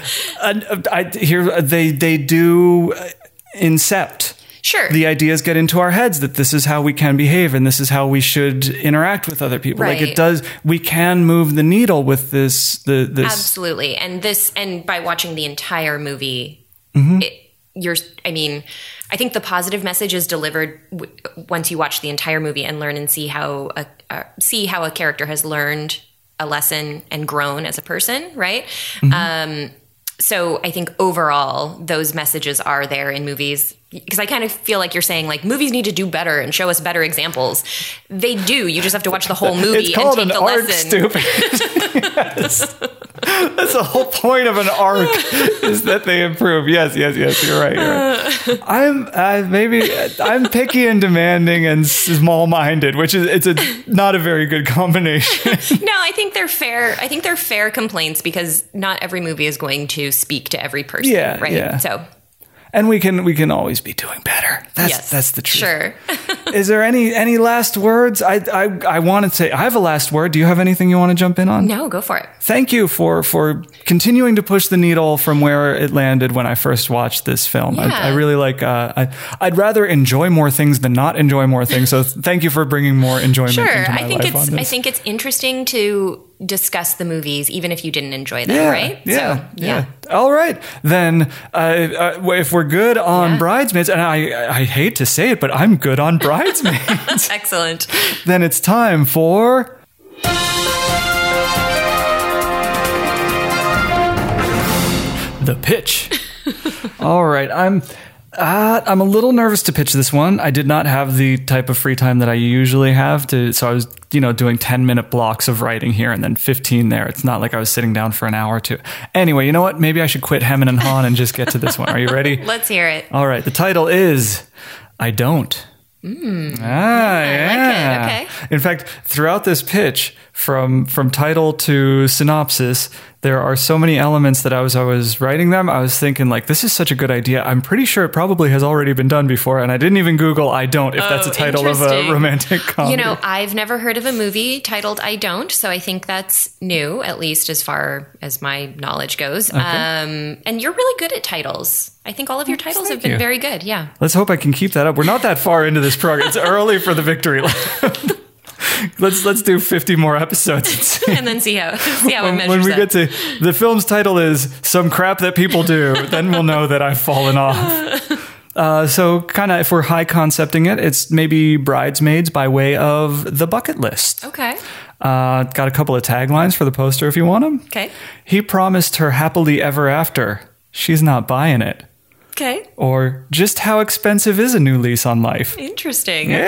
uh, I hear they they do uh, incept. Sure. the ideas get into our heads that this is how we can behave and this is how we should interact with other people. Like it does, we can move the needle with this. The this. Absolutely. And this, and by watching the entire movie, Mm-hmm. it, you're, I mean, I think the positive message is delivered w- once you watch the entire movie and learn and see how a, uh, see how a character has learned a lesson and grown as a person, right? Mm-hmm. Um, so I think overall those messages are there in movies because I kind of feel like you're saying like movies need to do better and show us better examples. They do. You just have to watch the whole movie It's called and an take the arc, lesson. stupid. Yes. That's the whole point of an arc is that they improve. Yes, yes, yes. You're right. You're right. I'm uh, maybe I'm picky and demanding and small-minded, which is it's a not a very good combination. No, I think they're fair. I think they're fair complaints because not every movie is going to speak to every person. Yeah, right. yeah. So and we can we can always be doing better. That's yes, that's the truth. Sure. Is there any any last words? I I I want to say I have a last word. Do you have anything you want to jump in on? no, go for it. Thank you for for continuing to push the needle from where it landed when I first watched this film. I, Yeah. I really like. Uh, I I'd rather enjoy more things than not enjoy more things. So thank you for bringing more enjoyment Sure. into my I think it's. I think it's interesting to discuss the movies, even if you didn't enjoy them. yeah, right. Yeah, So, yeah. All right, then uh, uh, if we're good on Yeah. bridesmaids, and I I hate to say it, but I'm good on bridesmaids. Excellent. then it's time for. The pitch. All right, I'm uh, I'm a little nervous to pitch this one. I did not have the type of free time that I usually have to, so I was you know doing 10 minute blocks of writing here and then 15 there. It's not like I was sitting down for an hour or two. Anyway, you know what? Maybe I should quit hemming and hawing and just get to this one. Are you ready? Let's hear it. All right, the title is I Don't. ah, yeah. Okay. In fact, throughout this pitch, from from title to synopsis, there are so many elements that I was I was writing them. I was thinking like, this is such a good idea. I'm pretty sure it probably has already been done before, and I didn't even Google I don't if that's Oh, a title of a romantic comedy. You know, I've never heard of a movie titled I Don't, so I think that's new, at least as far as my knowledge goes. Um, and you're really good at titles. I think all of your titles have been you. very good. Yeah. Let's hope I can keep that up. We're not that far into this program. It's early for the victory lap. let's let's do 50 more episodes and And then see how see how it when, measures when we up. get to the film's title is some crap that people do then we'll know that i've fallen off uh, so kind of if we're high concepting it it's maybe bridesmaids by way of the bucket list okay. uh, got a couple of taglines for the poster if you want them Okay. he promised her happily ever after she's not buying it Okay. or just how expensive is a new lease on life Interesting. Okay.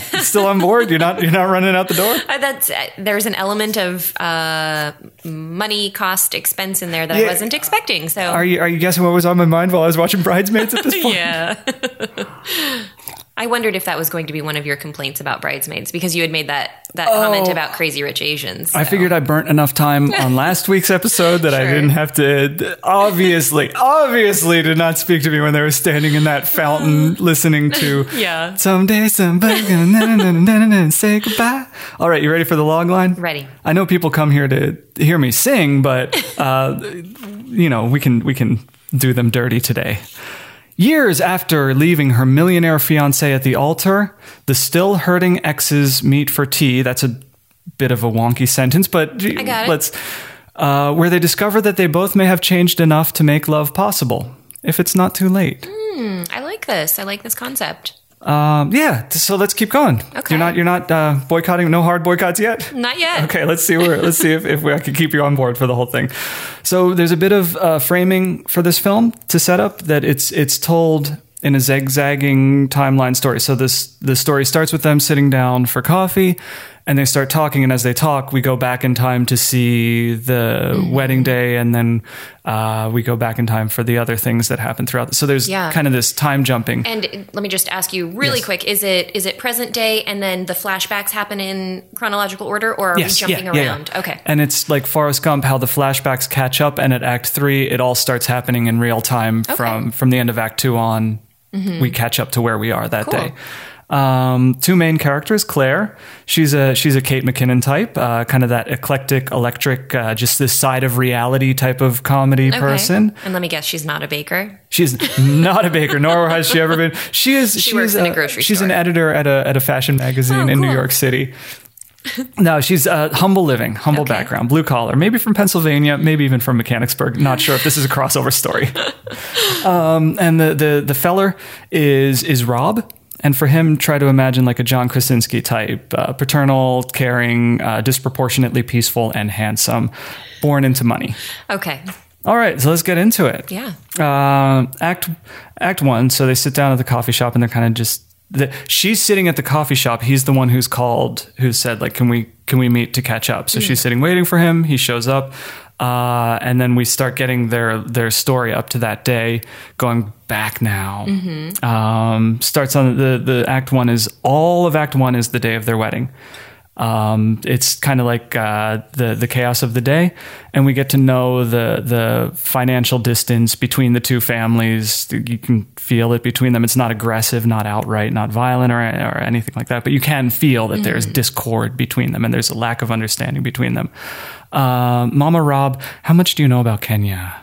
yeah still on board you're not you're not running out the door Uh, that's uh, there's an element of uh, money, cost, expense in there that Yeah. I wasn't expecting. So are you are you guessing what was on my mind while i was watching bridesmaids at this point yeah. I wondered if that was going to be one of your complaints about bridesmaids because you had made that that comment about Crazy Rich Asians. Oh. I figured I burnt enough time on last week's episode that I didn't have to obviously, obviously did not speak to me when they were standing in that fountain listening to Yeah. Someday somebody gonna na- na- na- na- na- na- na- say goodbye. All right, you ready for the log line? Ready. I know people come here to hear me sing, but uh, you know, we can we can do them dirty today. Years after leaving her millionaire fiance at the altar, the still hurting exes meet for tea. That's a bit of a wonky sentence, but let's. Uh, where they discover that they both may have changed enough to make love possible, if it's not too late. I like this. I like this concept. Um, yeah, so let's keep going. Okay. You're not you're not uh, boycotting. No hard boycotts yet. Not yet. Okay, let's see where let's see if, if we, I can keep you on board for the whole thing. So there's a bit of uh, framing for this film to set up that it's it's told in a zigzagging timeline story. So this the story starts with them sitting down for coffee and they start talking and as they talk we go back in time to see the Mm-hmm. wedding day and then uh, we go back in time for the other things that happen throughout. So there's Yeah. kind of this time jumping. And let me just ask you really Yes. quick: is it is it present day, and then the flashbacks happen in chronological order, or are we jumping yeah, yeah, yeah. around? Okay. And it's like Forrest Gump, how the flashbacks catch up, and at Act Three, it all starts happening in real time from from the end of Act Two on. We catch up to where we are that Mm-hmm. Cool. day. Um, two main characters, Claire. She's a she's a Kate McKinnon type, uh, kind of that eclectic, electric, uh, just this side of reality type of comedy person. And let me guess, she's not a baker. She's not a baker, nor has she ever been. She is. She she's works in a grocery She's an editor at a at a fashion magazine Oh, in New. York City. No, she's uh, humble living, humble Okay. background, blue collar, maybe from Pennsylvania, maybe even from Mechanicsburg. Not sure if this is a crossover story. um, and the the the feller is is Rob. And for him, try to imagine like a John Krasinski type, uh, paternal, caring, uh, disproportionately peaceful, and handsome, born into money. Okay. All right, so let's get into it. Yeah. Uh, act Act One. So they sit down at the coffee shop, and they're kind of just. The, she's sitting at the coffee shop. He's the one who's called, who said like, "Can we can we meet to catch up?" So she's sitting waiting for him. He shows up, uh, and then we start getting their their story up to that day, going back now. Um, starts on the the Act One is all of Act One is the day of their wedding. Um, it's kind of like uh, the the chaos of the day, and we get to know the the financial distance between the two families. You can feel it between them. It's not aggressive, not outright, not violent, or or anything like that. But you can feel that there's discord between them, and there's a lack of understanding between them. Um, Mama Rob, how much do you know about Kenya?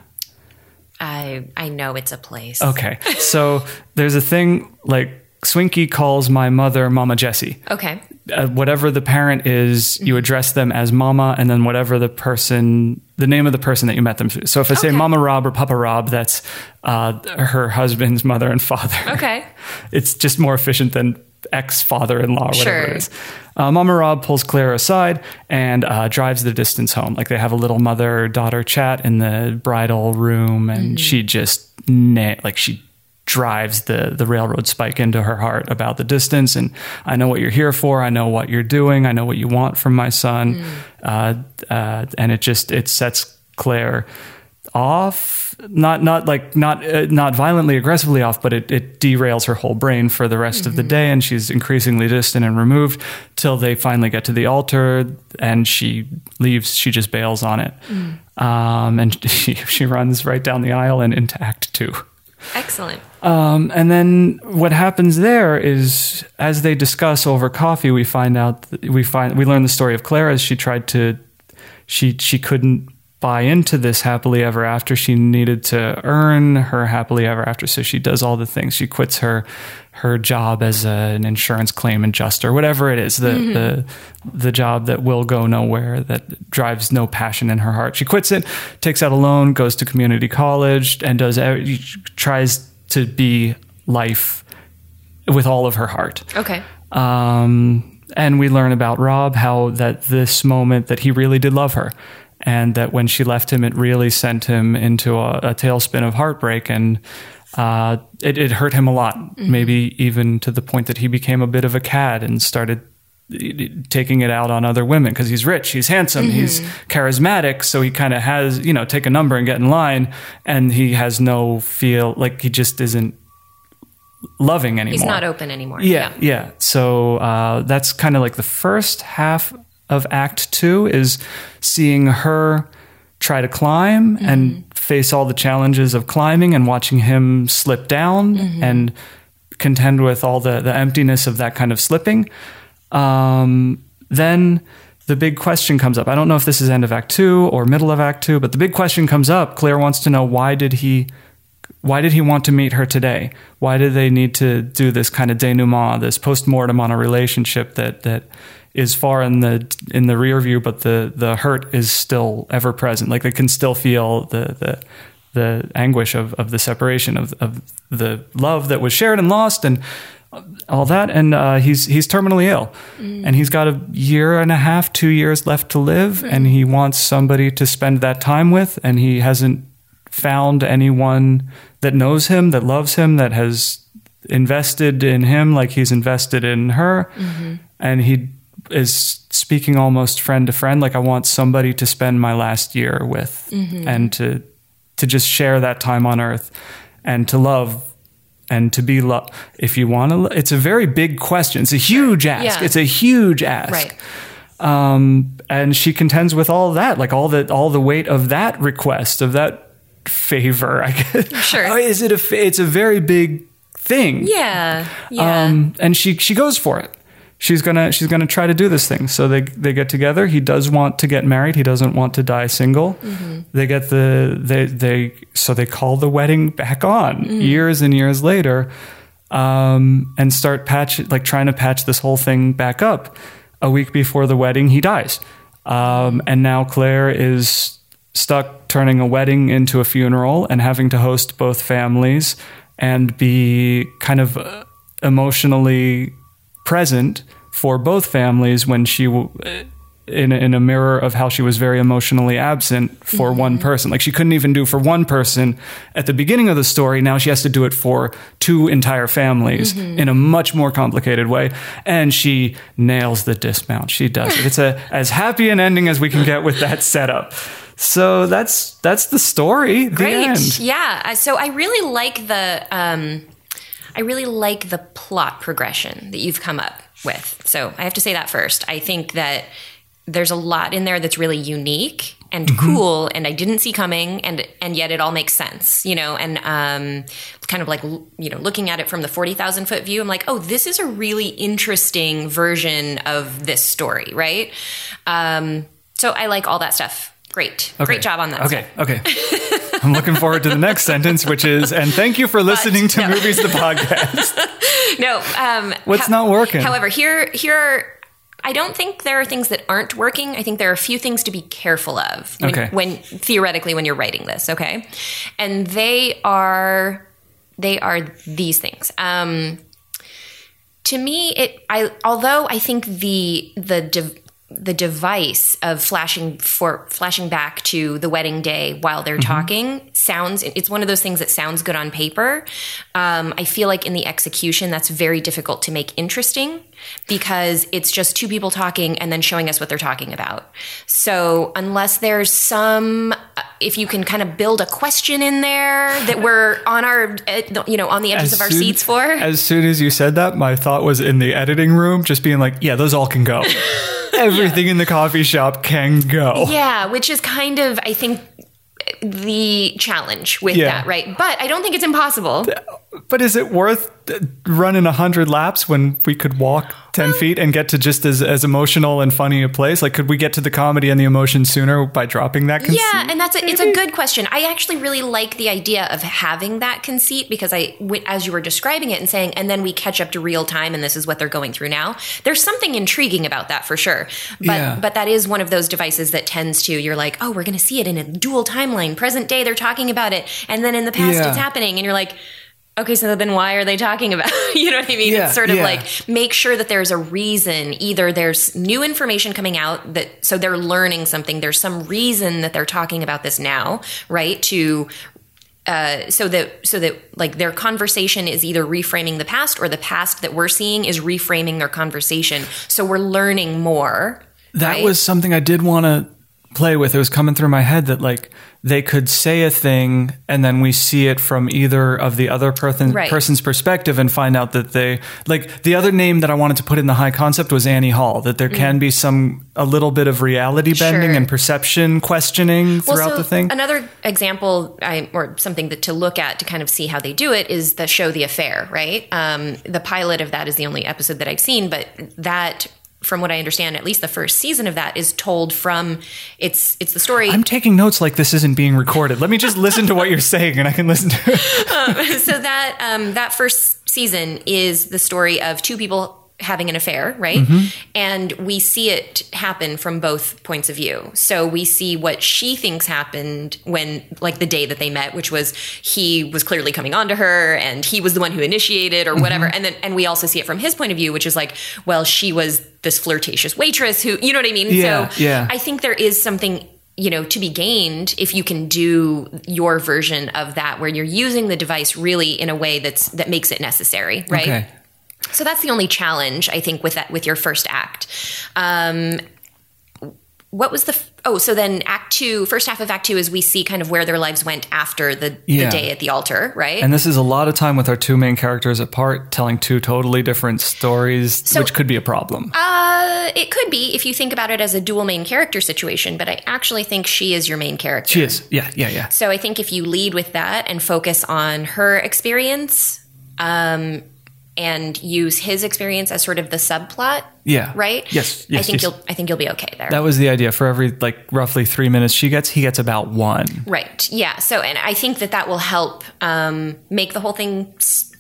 I I know it's a place. Okay, so there's a thing like Swinky calls my mother Mama Jessie. Okay. uh, whatever the parent is, you address them as mama, and then whatever the person, the name of the person that you met them through. So if I say Okay. Mama Rob or Papa Rob, that's uh, her husband's mother and father. Okay. it's just more efficient than ex father in law whatever Sure. it is. Uh, Mama Rob pulls Claire aside and uh, drives the distance home. Like they have a little mother daughter chat in the bridal room, and she just na- like she drives the the railroad spike into her heart about the distance. And I know what you're here for. I know what you're doing. I know what you want from my son. Uh, uh, and it just it sets Claire off not not like not uh, not violently aggressively off but it, it derails her whole brain for the rest of the day and she's increasingly distant and removed till they finally get to the altar and she leaves she just bails on it. Um, and she, she runs right down the aisle and into act two. Excellent. um, and then what happens there is, as they discuss over coffee, we find out we find we learn the story of Claire as she tried to, she she couldn't buy into this happily ever after. She needed to earn her happily ever after, so she does all the things. She quits her her job as a, an insurance claim adjuster, whatever it is, the the the job that will go nowhere, that drives no passion in her heart. She quits it, takes out a loan, goes to community college, and does tries to be life with all of her heart. Okay. Um, and we learn about Rob how that this moment that he really did love her, and that when she left him, it really sent him into a, a tailspin of heartbreak, and uh, it, it hurt him a lot. Maybe even to the point that he became a bit of a cad and started taking it out on other women because he's rich, he's handsome, he's charismatic, so he kind of has you know take a number and get in line, and he has no feel like he just isn't loving anymore. He's not open anymore. Yeah, yeah. So uh, that's kind of like the first half of Act Two is seeing her try to climb and face all the challenges of climbing and watching him slip down and contend with all the, the emptiness of that kind of slipping. Um, then the big question comes up. I don't know if this is end of Act Two or middle of Act Two, but the big question comes up. Claire wants to know why did he why did he want to meet her today? Why did they need to do this kind of denouement, this post-mortem on a relationship that that is far in the in the rear view, but the the hurt is still ever present. Like they can still feel the the the anguish of, of the separation of of the love that was shared and lost and all that. And uh, he's he's terminally ill, and he's got a year and a half, two years left to live, and he wants somebody to spend that time with, and he hasn't found anyone that knows him, that loves him, that has invested in him like he's invested in her. And he is speaking almost friend to friend, like I want somebody to spend my last year with and to to just share that time on earth and to love and to be loved. If you want to, it's a very big question. It's a huge ask. Yeah. It's a huge ask Right. um, and she contends with all that, like all the all the weight of that request of that favor. I guess. Sure. Oh, Is it a? fa- It's a very big thing. Yeah. Yeah. Um, and she she goes for it. She's gonna she's gonna try to do this thing. So they they get together. He does want to get married. He doesn't want to die single. Mm-hmm. They get the they they so they call the wedding back on Mm. years and years later, um, and start patch like trying to patch this whole thing back up. A week before the wedding, he dies, um, and now Claire is stuck turning a wedding into a funeral and having to host both families and be kind of uh, emotionally present for both families when she w- uh, in a, in a mirror of how she was very emotionally absent for one mm-hmm. person. Like she couldn't even do for one person at the beginning of the story. Now she has to do it for two entire families mm-hmm. in a much more complicated way. And she nails the dismount. She does it. It's a as happy an ending as we can get with that setup so that's that's the story the Great. end Yeah. Uh, So I really like the um, I really like the plot progression that you've come up with. So I have to say that first. I think that there's a lot in there that's really unique and Mm-hmm. cool and I didn't see coming and and yet it all makes sense, you know, and um kind of like you know, looking at it from the 40,000 foot view, I'm like, "Oh, this is a really interesting version of this story, right?" Um so I like all that stuff. Great. Great job on that. Okay, okay. I'm looking forward to the next sentence, which is, and thank you for listening to no. Movies the Podcast. No. Um, What's not working? However, here here are. I don't think there are things that aren't working. I think there are a few things to be careful of when, Okay. when theoretically when you're writing this. Okay, and they are they are these things. Um, to me, it I although I think the the the device of flashing for flashing back to the wedding day while they're talking sounds it's one of those things that sounds good on paper. Um, i feel like in the execution that's very difficult to make interesting because it's just two people talking and then showing us what they're talking about so unless there's some uh, if you can kind of build a question in there that we're on our uh, you know on the edges of our soon- seats for As soon as you said that, my thought was in the editing room, just being like, yeah, those all can go. Everything in the coffee shop can go. Yeah, which is kind of, I think, the challenge with Yeah. that, right? But I don't think it's impossible. But is it worth uh, running 100 laps when we could walk 10 feet and get to just as, as emotional and funny a place? Like, could we get to the comedy and the emotion sooner by dropping that conceit? Yeah, and that's a, it's a good question. I actually really like the idea of having that conceit because I, as you were describing it and saying, and then we catch up to real time, and this is what they're going through now. There's something intriguing about that for sure. But Yeah. but that is one of those devices that tends to you're like, oh, we're going to see it in a dual timeline. Present day, they're talking about it, and then in the past, Yeah. it's happening, and you're like. Okay, so then why are they talking about? you know what I mean? Yeah, it's sort of yeah. like make sure that there's a reason. Either there's new information coming out that so they're learning something. There's some reason that they're talking about this now, right? To uh, so that so that like their conversation is either reframing the past or the past that we're seeing is reframing their conversation. So we're learning more. That right? was something I did want to play with. It was coming through my head that like they could say a thing and then we see it from either of the other person, Right. person's perspective and find out that they like the other name that I wanted to put in the high concept was Annie Hall. That there can be some a little bit of reality bending Mm. Sure. and perception questioning throughout so the thing. Another example, I, or something that to look at to kind of see how they do it, is the show The Affair. Right, um, the pilot of that is the only episode that I've seen, but that. From what I understand, at least the first season of that is told from it's it's the story. I'm taking notes like this isn't being recorded. Let me just listen to what you're saying and I can listen to it. so that um, that first season is the story of two people having an affair, right? Mm-hmm. And we see it happen from both points of view. So we see what she thinks happened when, like, the day that they met, which was he was clearly coming on to her, and he was the one who initiated, or Mm-hmm. whatever. And then, and we also see it from his point of view, which is like, well, she was this flirtatious waitress who, you know what I mean? Yeah, so yeah. I think there is something you know to be gained if you can do your version of that where you're using the device really in a way that's that makes it necessary right Okay. So that's the only challenge i think with that with your first act um what was the f- oh so then act two first half of act two is we see kind of where their lives went after the, Yeah. the day at the altar right And this is a lot of time with our two main characters apart, telling two totally different stories, which could be a problem. uh it could be if you think about it as a dual main character situation but i actually think she is your main character she is. Yeah, yeah, yeah. So I think if you lead with that and focus on her experience, um, and use his experience as sort of the subplot. Yeah. Right. Yes, I think yes. you'll. I think you'll be okay there. That was the idea. For every like roughly three minutes she gets, he gets about one. Right. Yeah. So, and I think that that will help um, make the whole thing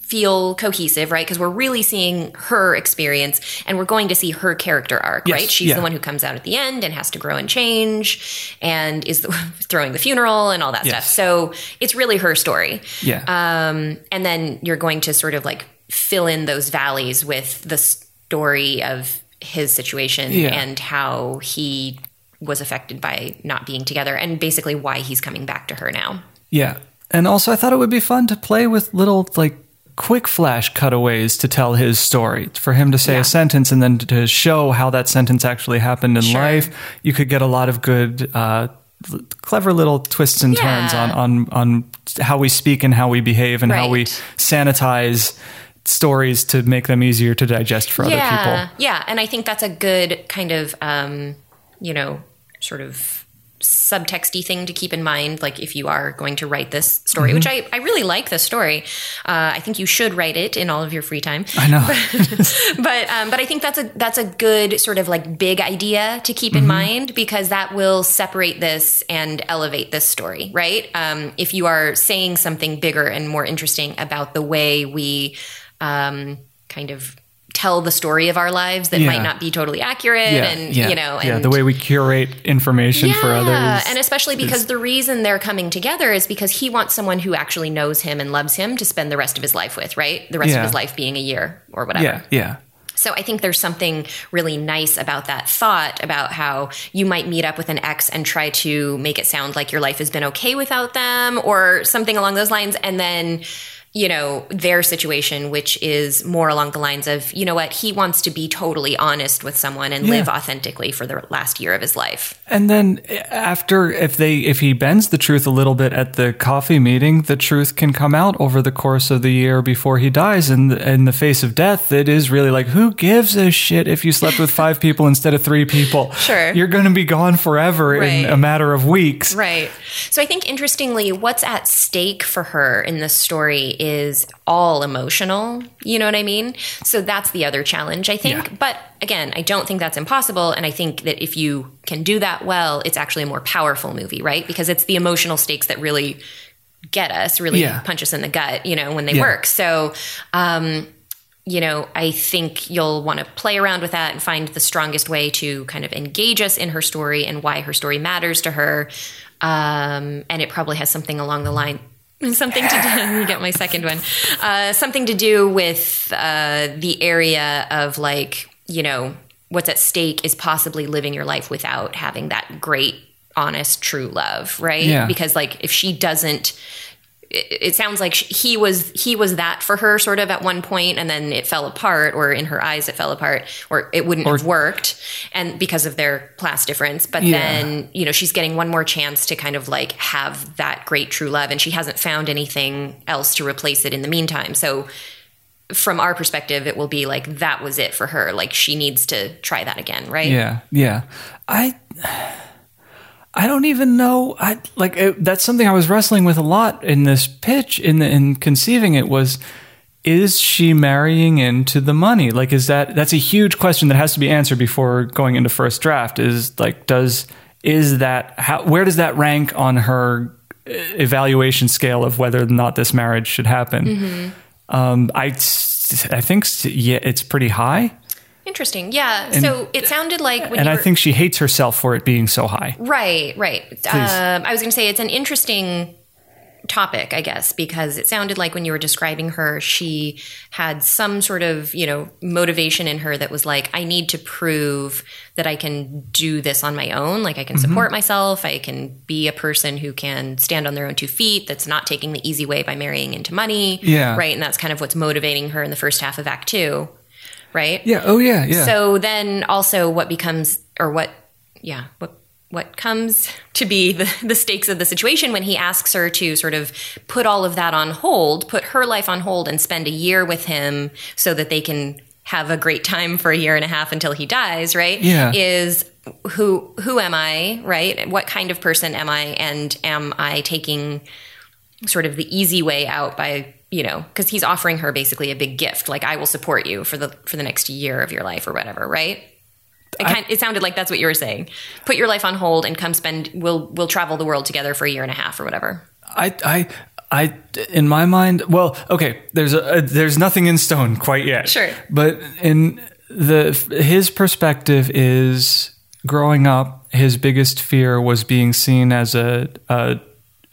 feel cohesive, right? Because we're really seeing her experience and we're going to see her character arc, Yes, right? She's yeah. the one who comes out at the end and has to grow and change and is the, throwing the funeral and all that Yes. stuff. So it's really her story. Yeah. Um, and then you're going to sort of like fill in those valleys with the story of his situation Yeah. and how he was affected by not being together and basically why he's coming back to her now. Yeah. And also, I thought it would be fun to play with little, like, quick flash cutaways to tell his story. For him to say Yeah. a sentence and then to show how that sentence actually happened in Sure. life, you could get a lot of good, uh, clever little twists and turns on, on, on how we speak and how we behave and how we sanitize stories to make them easier to digest for other people. Yeah, and I think that's a good kind of um, you know, sort of subtexty thing to keep in mind like if you are going to write this story which Mm-hmm. I, I really like this story uh, i think you should write it in all of your free time I know. but um, but I think that's a that's a good sort of like big idea to keep in Mm-hmm. mind because that will separate this and elevate this story, right? Um, if you are saying something bigger and more interesting about the way we um, kind of tell the story of our lives that Yeah. might not be totally accurate, yeah, and yeah, you know, yeah, the way we curate information for others. and especially because the reason they're coming together is because he wants someone who actually knows him and loves him to spend the rest of his life with, right? The rest of his life being a year or whatever. yeah, yeah. So I think there's something really nice about that thought about how you might meet up with an ex and try to make it sound like your life has been okay without them or something along those lines. And then, you know, their situation, which is more along the lines of, you know what, he wants to be totally honest with someone and live authentically for the last year of his life. And then eh, after, if they, if he bends the truth a little bit at the coffee meeting, the truth can come out over the course of the year before he dies. And in the face of death, it is really like, who gives a shit if you slept with five people instead of three people? Sure. You're going to be gone forever in a matter of weeks. Right. So I think interestingly, what's at stake for her in this story is all emotional. You know what I mean? So that's the other challenge, I think. Yeah. But again, I don't think that's impossible. And I think that if you can do that well, it's actually a more powerful movie, right? Because it's the emotional stakes that really get us, really Yeah. punch us in the gut, you know, when they Yeah. work. So, um, you know, I think you'll want to play around with that and find the strongest way to kind of engage us in her story and why her story matters to her. Um, and it probably has something along the line. Something to do. Let me get my second one. Uh, something to do with uh, the area of like, you know, what's at stake is possibly living your life without having that great, honest, true love, right? Yeah. Because like, if she doesn't, it, it sounds like he was he was that for her sort of at one point and then it fell apart or in her eyes it fell apart or it wouldn't have worked and because of their class difference but Yeah. then you know she's getting one more chance to kind of like have that great true love and she hasn't found anything else to replace it in the meantime so from our perspective it will be like that was it for her like she needs to try that again right Yeah, yeah. I I don't even know. I like it, that's something I was wrestling with a lot in this pitch in the, in conceiving it was is she marrying into the money? Like is that that's a huge question that has to be answered before going into first draft is like does is that how where does that rank on her uh, evaluation scale of whether or not this marriage should happen? Um, I I think yeah, it's pretty high. Interesting yeah so it sounded like when and I were- think she hates herself for it being so high. Right, right. Um, I was going to say it's an interesting topic, I guess, because it sounded like when you were describing her, she had some sort of, you know, motivation in her that was like, I need to prove that I can do this on my own. Like, I can Mm-hmm. support myself. I can be a person who can stand on their own two feet, that's not taking the easy way by marrying into money. Yeah. Right. And that's kind of what's motivating her in the first half of Act Two. Right. Yeah. Oh, yeah. Yeah. So then also what becomes or what yeah, what what comes to be the, the stakes of the situation when he asks her to sort of put all of that on hold, put her life on hold and spend a year with him so that they can have a great time for a year and a half until he dies, right? Yeah. Is who who am I, right? What kind of person am I and am I taking sort of the easy way out by you know, because he's offering her basically a big gift, like I will support you for the for the next year of your life or whatever, right? It, kind, it sounded like that's what you were saying. Put your life on hold and come spend. We'll we'll travel the world together for a year and a half or whatever. I, I, I, in my mind, well, okay, there's a, there's nothing in stone quite yet. Sure. But in the, his perspective is growing up, his biggest fear was being seen as a, a,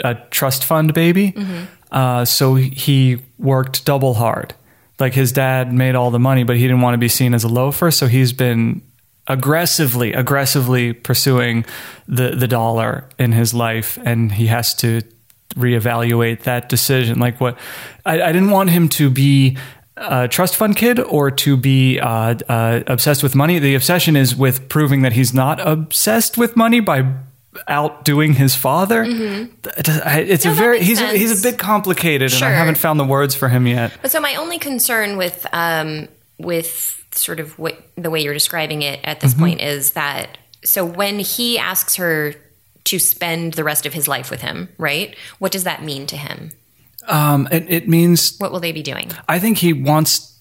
a trust fund baby. Mm-hmm. Uh, so he worked double hard. Like his dad made all the money, but he didn't want to be seen as a loafer. So he's been aggressively, aggressively pursuing the, the dollar in his life. And he has to reevaluate that decision. Like what I, I didn't want him to be a trust fund kid or to be uh, uh, obsessed with money. The obsession is with proving that he's not obsessed with money by outdoing his father. It's a very he's a, he's a bit complicated, and I haven't found the words for him yet. But so my only concern with um, with sort of what the way you're describing it at this point is that so when he asks her to spend the rest of his life with him, right? What does that mean to him? Um, it, it means What will they be doing? I think he wants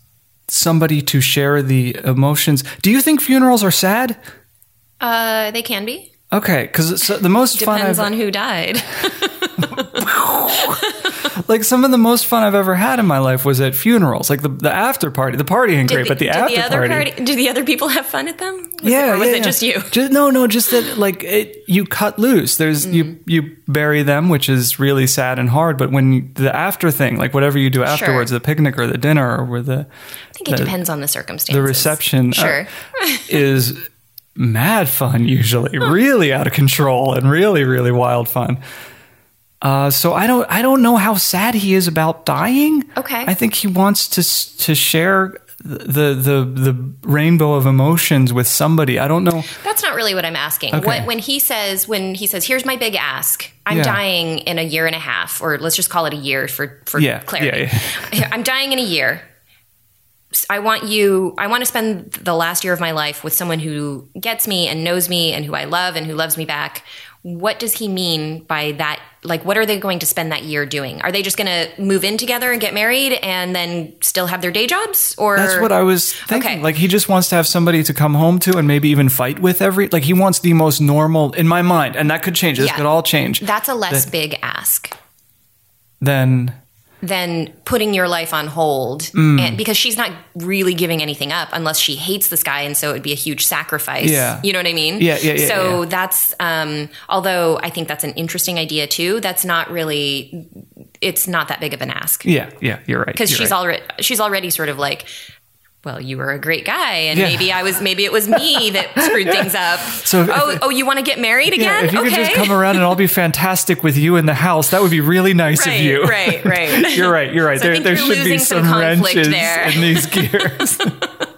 somebody to share the emotions. Do you think funerals are sad? Uh, they can be. Okay, because the most fun Depends on who died. like some of the most fun I've ever had in my life was at funerals. Like the, the after party, the party ain't great, but the after the other party. Do the other people have fun at them? Was yeah, it, or was yeah, it yeah. just you? Just, no, no, just that like it, you cut loose. There's Mm. you you bury them, which is really sad and hard. But when you, the after thing, like whatever you do afterwards, the picnic or the dinner or with the I think it depends on the circumstances. the reception, uh, Sure. is mad fun usually, really out of control and really really wild fun. Uh, so I don't I don't know how sad he is about dying. Okay. I think he wants to to share the the the rainbow of emotions with somebody. I don't know. That's not really what I'm asking. Okay. What when he says when he says, "Here's my big ask. I'm Yeah. dying in a year and a half, or let's just call it a year for for Yeah, clarity. yeah, I'm dying in a year. I want you. I want to spend the last year of my life with someone who gets me and knows me and who I love and who loves me back. What does he mean by that? Like, what are they going to spend that year doing? Are they just going to move in together and get married and then still have their day jobs? Or That's what I was thinking. Okay. Like he just wants to have somebody to come home to and maybe even fight with every. Like he wants the most normal in my mind, and that could change. This Yeah. could all change. That's a less big ask. then than putting your life on hold Mm. and because she's not really giving anything up unless she hates this guy and so it would be a huge sacrifice Yeah. you know what i mean Yeah, yeah, yeah, so yeah. that's um although i think that's an interesting idea too that's not really it's not that big of an ask yeah, yeah, you're right. because she's right. already she's already sort of like well, you were a great guy, and Yeah. maybe I was. Maybe it was me that screwed things up. So if- oh, oh, you want to get married Yeah, again? if you okay, could just come around and I'll be fantastic with you in the house, that would be really nice right, of you. right, right. You're right. You're right. So there there should be some, some wrenches there. in these gears.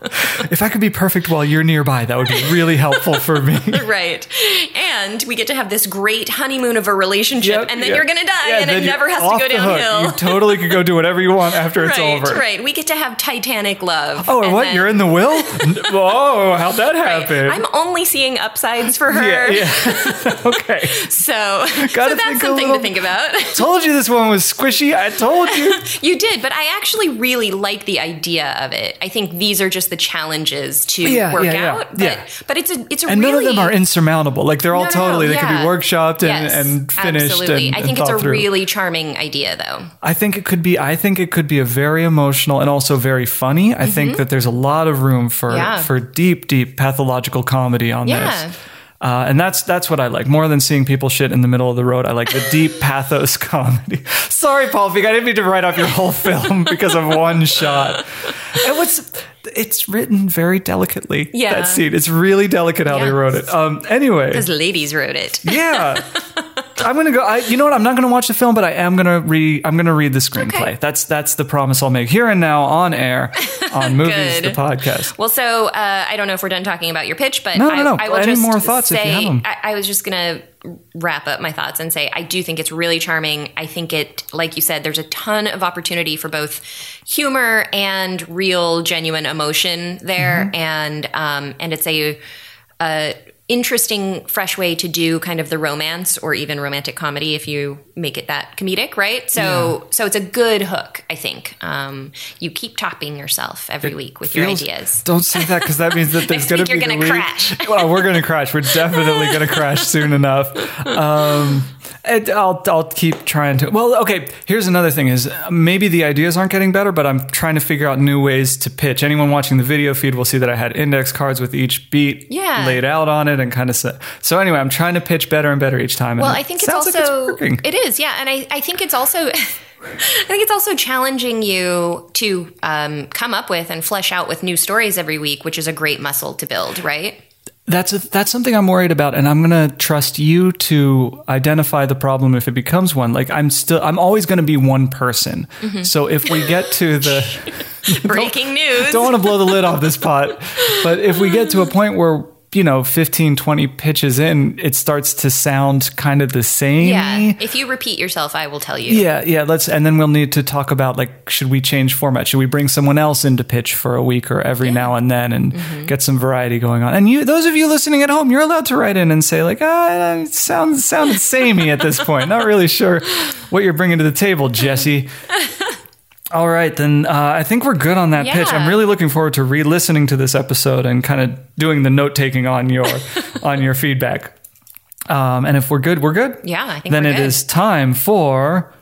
if I could be perfect while you're nearby, that would be really helpful for me. right. And we get to have this great honeymoon of a relationship, Yep, and then yep. you're going to die, Yeah, and it never has to go hook. downhill. You totally could go do whatever you want after it's right, over. right. We get to have Titanic love. Oh, and what? then- You're in the will? Whoa, how'd that happen? I'm only seeing upsides for her. yeah, yeah. okay. So, Gotta so that's something little- to think about. Told you this one was squishy. I told you. you did, but I actually really like the idea of it. I think these are just the challenges to Yeah, work yeah, out. But, yeah. but it's a it's a And really none of them are insurmountable. Like they're all No, no, totally, they could be workshopped and, Yes, and finished. Absolutely. And, I and think it's a through. really charming idea, though. I think it could be. I think it could be a very emotional and also very funny. I think that there's a lot of room for Mm-hmm. For deep, deep pathological comedy on Yeah. this. Uh, and that's that's what I like more than seeing people shit in the middle of the road. I like the deep pathos comedy. Sorry, Paul Feig, I didn't mean to write off your whole film because of one shot. It was. It's written very delicately. Yeah. that scene. It's really delicate how they wrote it. Um. Anyway, Because ladies wrote it. yeah. I'm gonna go. I, you know what? I'm not gonna watch the film, but I am gonna read. I'm gonna read the screenplay. Okay. That's that's the promise I'll make here and now on air on movies the podcast. Well, so uh, I don't know if we're done talking about your pitch, but No, no, I, no. I will Any just more thoughts say. I, I was just gonna wrap up my thoughts and say I do think it's really charming. I think it, like you said, there's a ton of opportunity for both humor and real, genuine emotion there, Mm-hmm. and um, and it's a. Uh, interesting, fresh way to do kind of the romance or even romantic comedy if you make it that comedic, right? So, so it's a good hook, I think. Um, you keep topping yourself every week with your ideas. Don't say that because that means that there's going to be you're gonna week- crash. well, we're going to crash. We're definitely going to crash soon enough. Um, I'll I'll keep trying to. Well, okay. Here's another thing: is maybe the ideas aren't getting better, but I'm trying to figure out new ways to pitch. Anyone watching the video feed will see that I had index cards with each beat Yeah. laid out on it and kind of set. So anyway, I'm trying to pitch better and better each time. Well, and I it think it's sounds like also working. it is, yeah, and I, I think it's also I think it's also challenging you to um, come up with and flesh out with new stories every week, which is a great muscle to build, right? That's a, that's something I'm worried about, and I'm gonna trust you to identify the problem if it becomes one. Like I'm still, I'm always gonna be one person. Mm-hmm. So if we get to the Breaking news. don't want to blow the lid off this pot, but if we get to a point where you know 15, 20 pitches in, it starts to sound kind of the same. yeah, if you repeat yourself, I will tell you. Yeah, yeah. Let's, and then we'll need to talk about like, should we change format? Should we bring someone else in to pitch for a week or every now and then and Mm-hmm. get some variety going on? And you, those of you listening at home, you're allowed to write in and say like, ah, it sounds sounded samey at this point. Not really sure what you're bringing to the table, Jesse. All right, then uh, I think we're good on that pitch. I'm really looking forward to re-listening to this episode and kind of doing the note taking on your on your feedback. Um, and if we're good, we're good. Yeah, I think then it good. is time for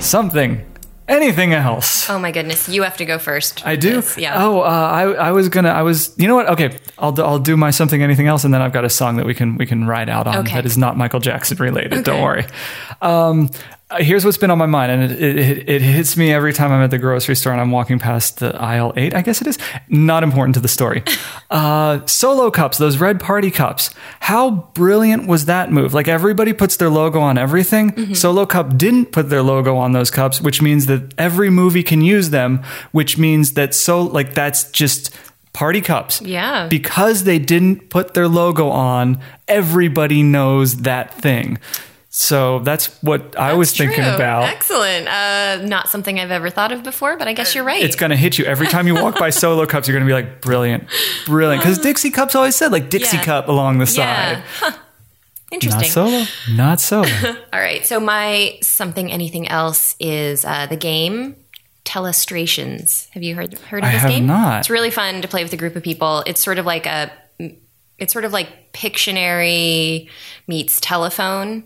something, anything else. Oh my goodness, you have to go first. I do. Yeah. Oh, uh, I I was gonna. I was. You know what? Okay, I'll do, I'll do my something anything else, and then I've got a song that we can we can ride out on Okay. that is not Michael Jackson related. Don't worry. Um, here's what's been on my mind, and it, it, it, it hits me every time I'm at the grocery store and I'm walking past the aisle eight. I guess it is not important to the story. uh, solo cups, those red party cups. How brilliant was that move? Like everybody puts their logo on everything. Mm-hmm. Solo cup didn't put their logo on those cups, which means that every movie can use them. Which means that so like that's just party cups. Yeah. Because they didn't put their logo on, everybody knows that thing. So that's what I was thinking True. about. Excellent. Uh, not something I've ever thought of before, but I guess you're right. It's going to hit you every time you walk by solo cups. You're going to be like, brilliant, brilliant. Because Dixie cups always said like Dixie Yeah. cup along the yeah. side. Huh. Not Interesting. solo, not solo. All right. So my something anything else is uh, the game Telestrations. Have you heard heard of I this have game? not. It's really fun to play with a group of people. It's sort of like a it's sort of like Pictionary meets telephone.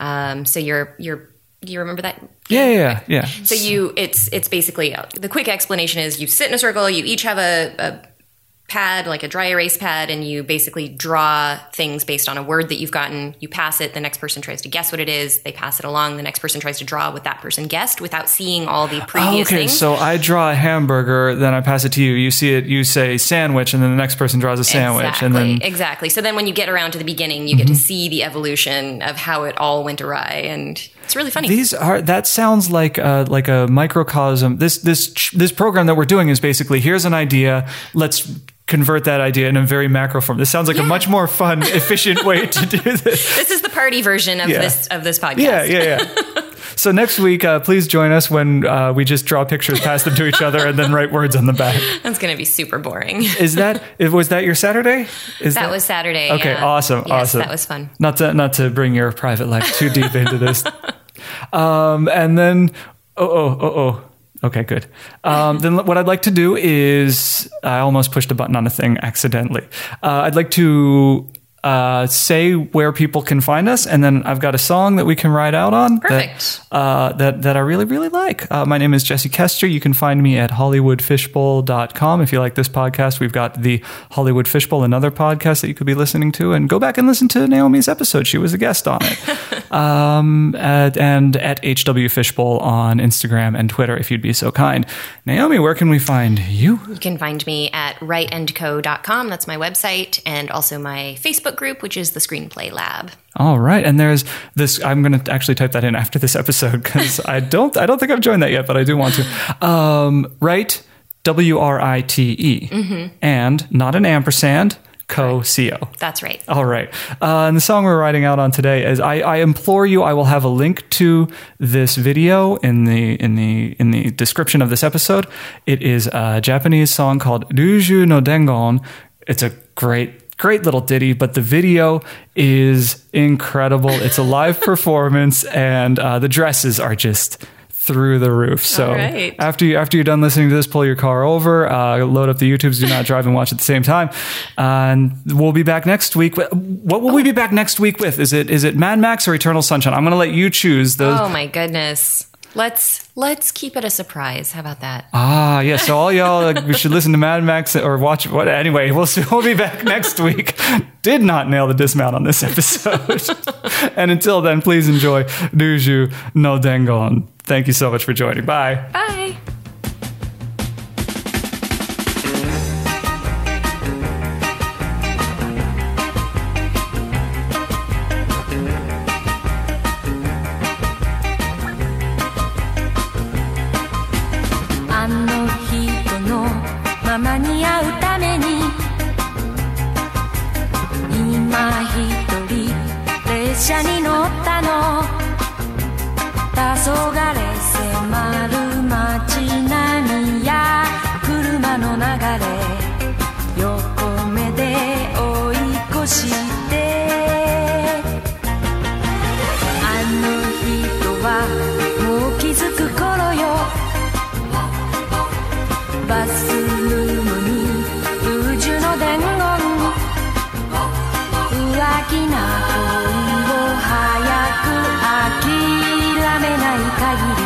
Um, so you're you're do you remember that? yeah, yeah, yeah. So you it's it's basically uh, the quick explanation is you sit in a circle, you each have a, a pad like a dry erase pad and you basically draw things based on a word that you've gotten. You pass it the next person tries to guess what it is. They pass it along. The next person tries to draw what that person guessed without seeing all the Oh, previous okay, things. so I draw a hamburger, then I pass it to you. You see it, you say sandwich, and then the next person draws a sandwich, exactly, and then Mm-hmm. exactly. So then when you get around to the beginning you get to see the evolution of how it all went awry and it's really funny These are that sounds like a, like a microcosm. This this this program that we're doing is basically here's an idea. Let's convert that idea in a very macro form. This sounds like a much more fun, efficient way to do this. this is the party version of Yeah. this of this podcast Yeah, yeah, yeah. So next week, uh, please join us when uh, we just draw pictures, pass them to each other, and then write words on the back. that's going to be super boring Is that was that your Saturday? Is that was saturday Okay, yeah. awesome, yes, awesome. that was fun Not to not to bring your private life too deep into this. Um, and then oh oh oh oh. Okay, good. Um, then what I'd like to do is I almost pushed a button on a thing accidentally. Uh, I'd like to uh, say where people can find us, and then I've got a song that we can ride out on. Perfect. That, uh, that that I really really like. Uh, my name is Jesse Koester. You can find me at hollywoodfishbowl.com. If you like this podcast, we've got the Hollywood Fishbowl, another podcast that you could be listening to, and go back and listen to Naomi's episode. She was a guest on it. um, at, and at HW Fishbowl on Instagram and Twitter, if you'd be so kind. Naomi, where can we find you? You can find me at writeandco.com. That's my website, and also my Facebook group, which is the Screenplay Lab. All right, and there's this. I'm going to actually type that in after this episode because I don't. I don't think I've joined that yet, but I do want to. Um, right, W R I T E, and not an ampersand. Co Co. That's right. All right. Uh, and the song we're writing out on today is I, I implore you, I will have a link to this video in the in the in the description of this episode. It is a Japanese song called Ryuju no Dengon. It's a great great little ditty, but the video is incredible. It's a live performance, and uh, the dresses are just through the roof. So right. after you after you're done listening to this, pull your car over, uh, load up the YouTubes. Do not drive and watch at the same time. and we'll be back next week. What will we be back next week with? Is it is it Mad Max or Eternal Sunshine? I'm going to let you choose. Those. Oh my goodness. Let's let's keep it a surprise. How about that? Ah, yeah. So all y'all, like, we should listen to Mad Max or watch what. Anyway, we'll see. We'll be back next week. Did not nail the dismount on this episode. and until then, please enjoy Ryuju no Dengon. Thank you so much for joining. Bye. Bye. you.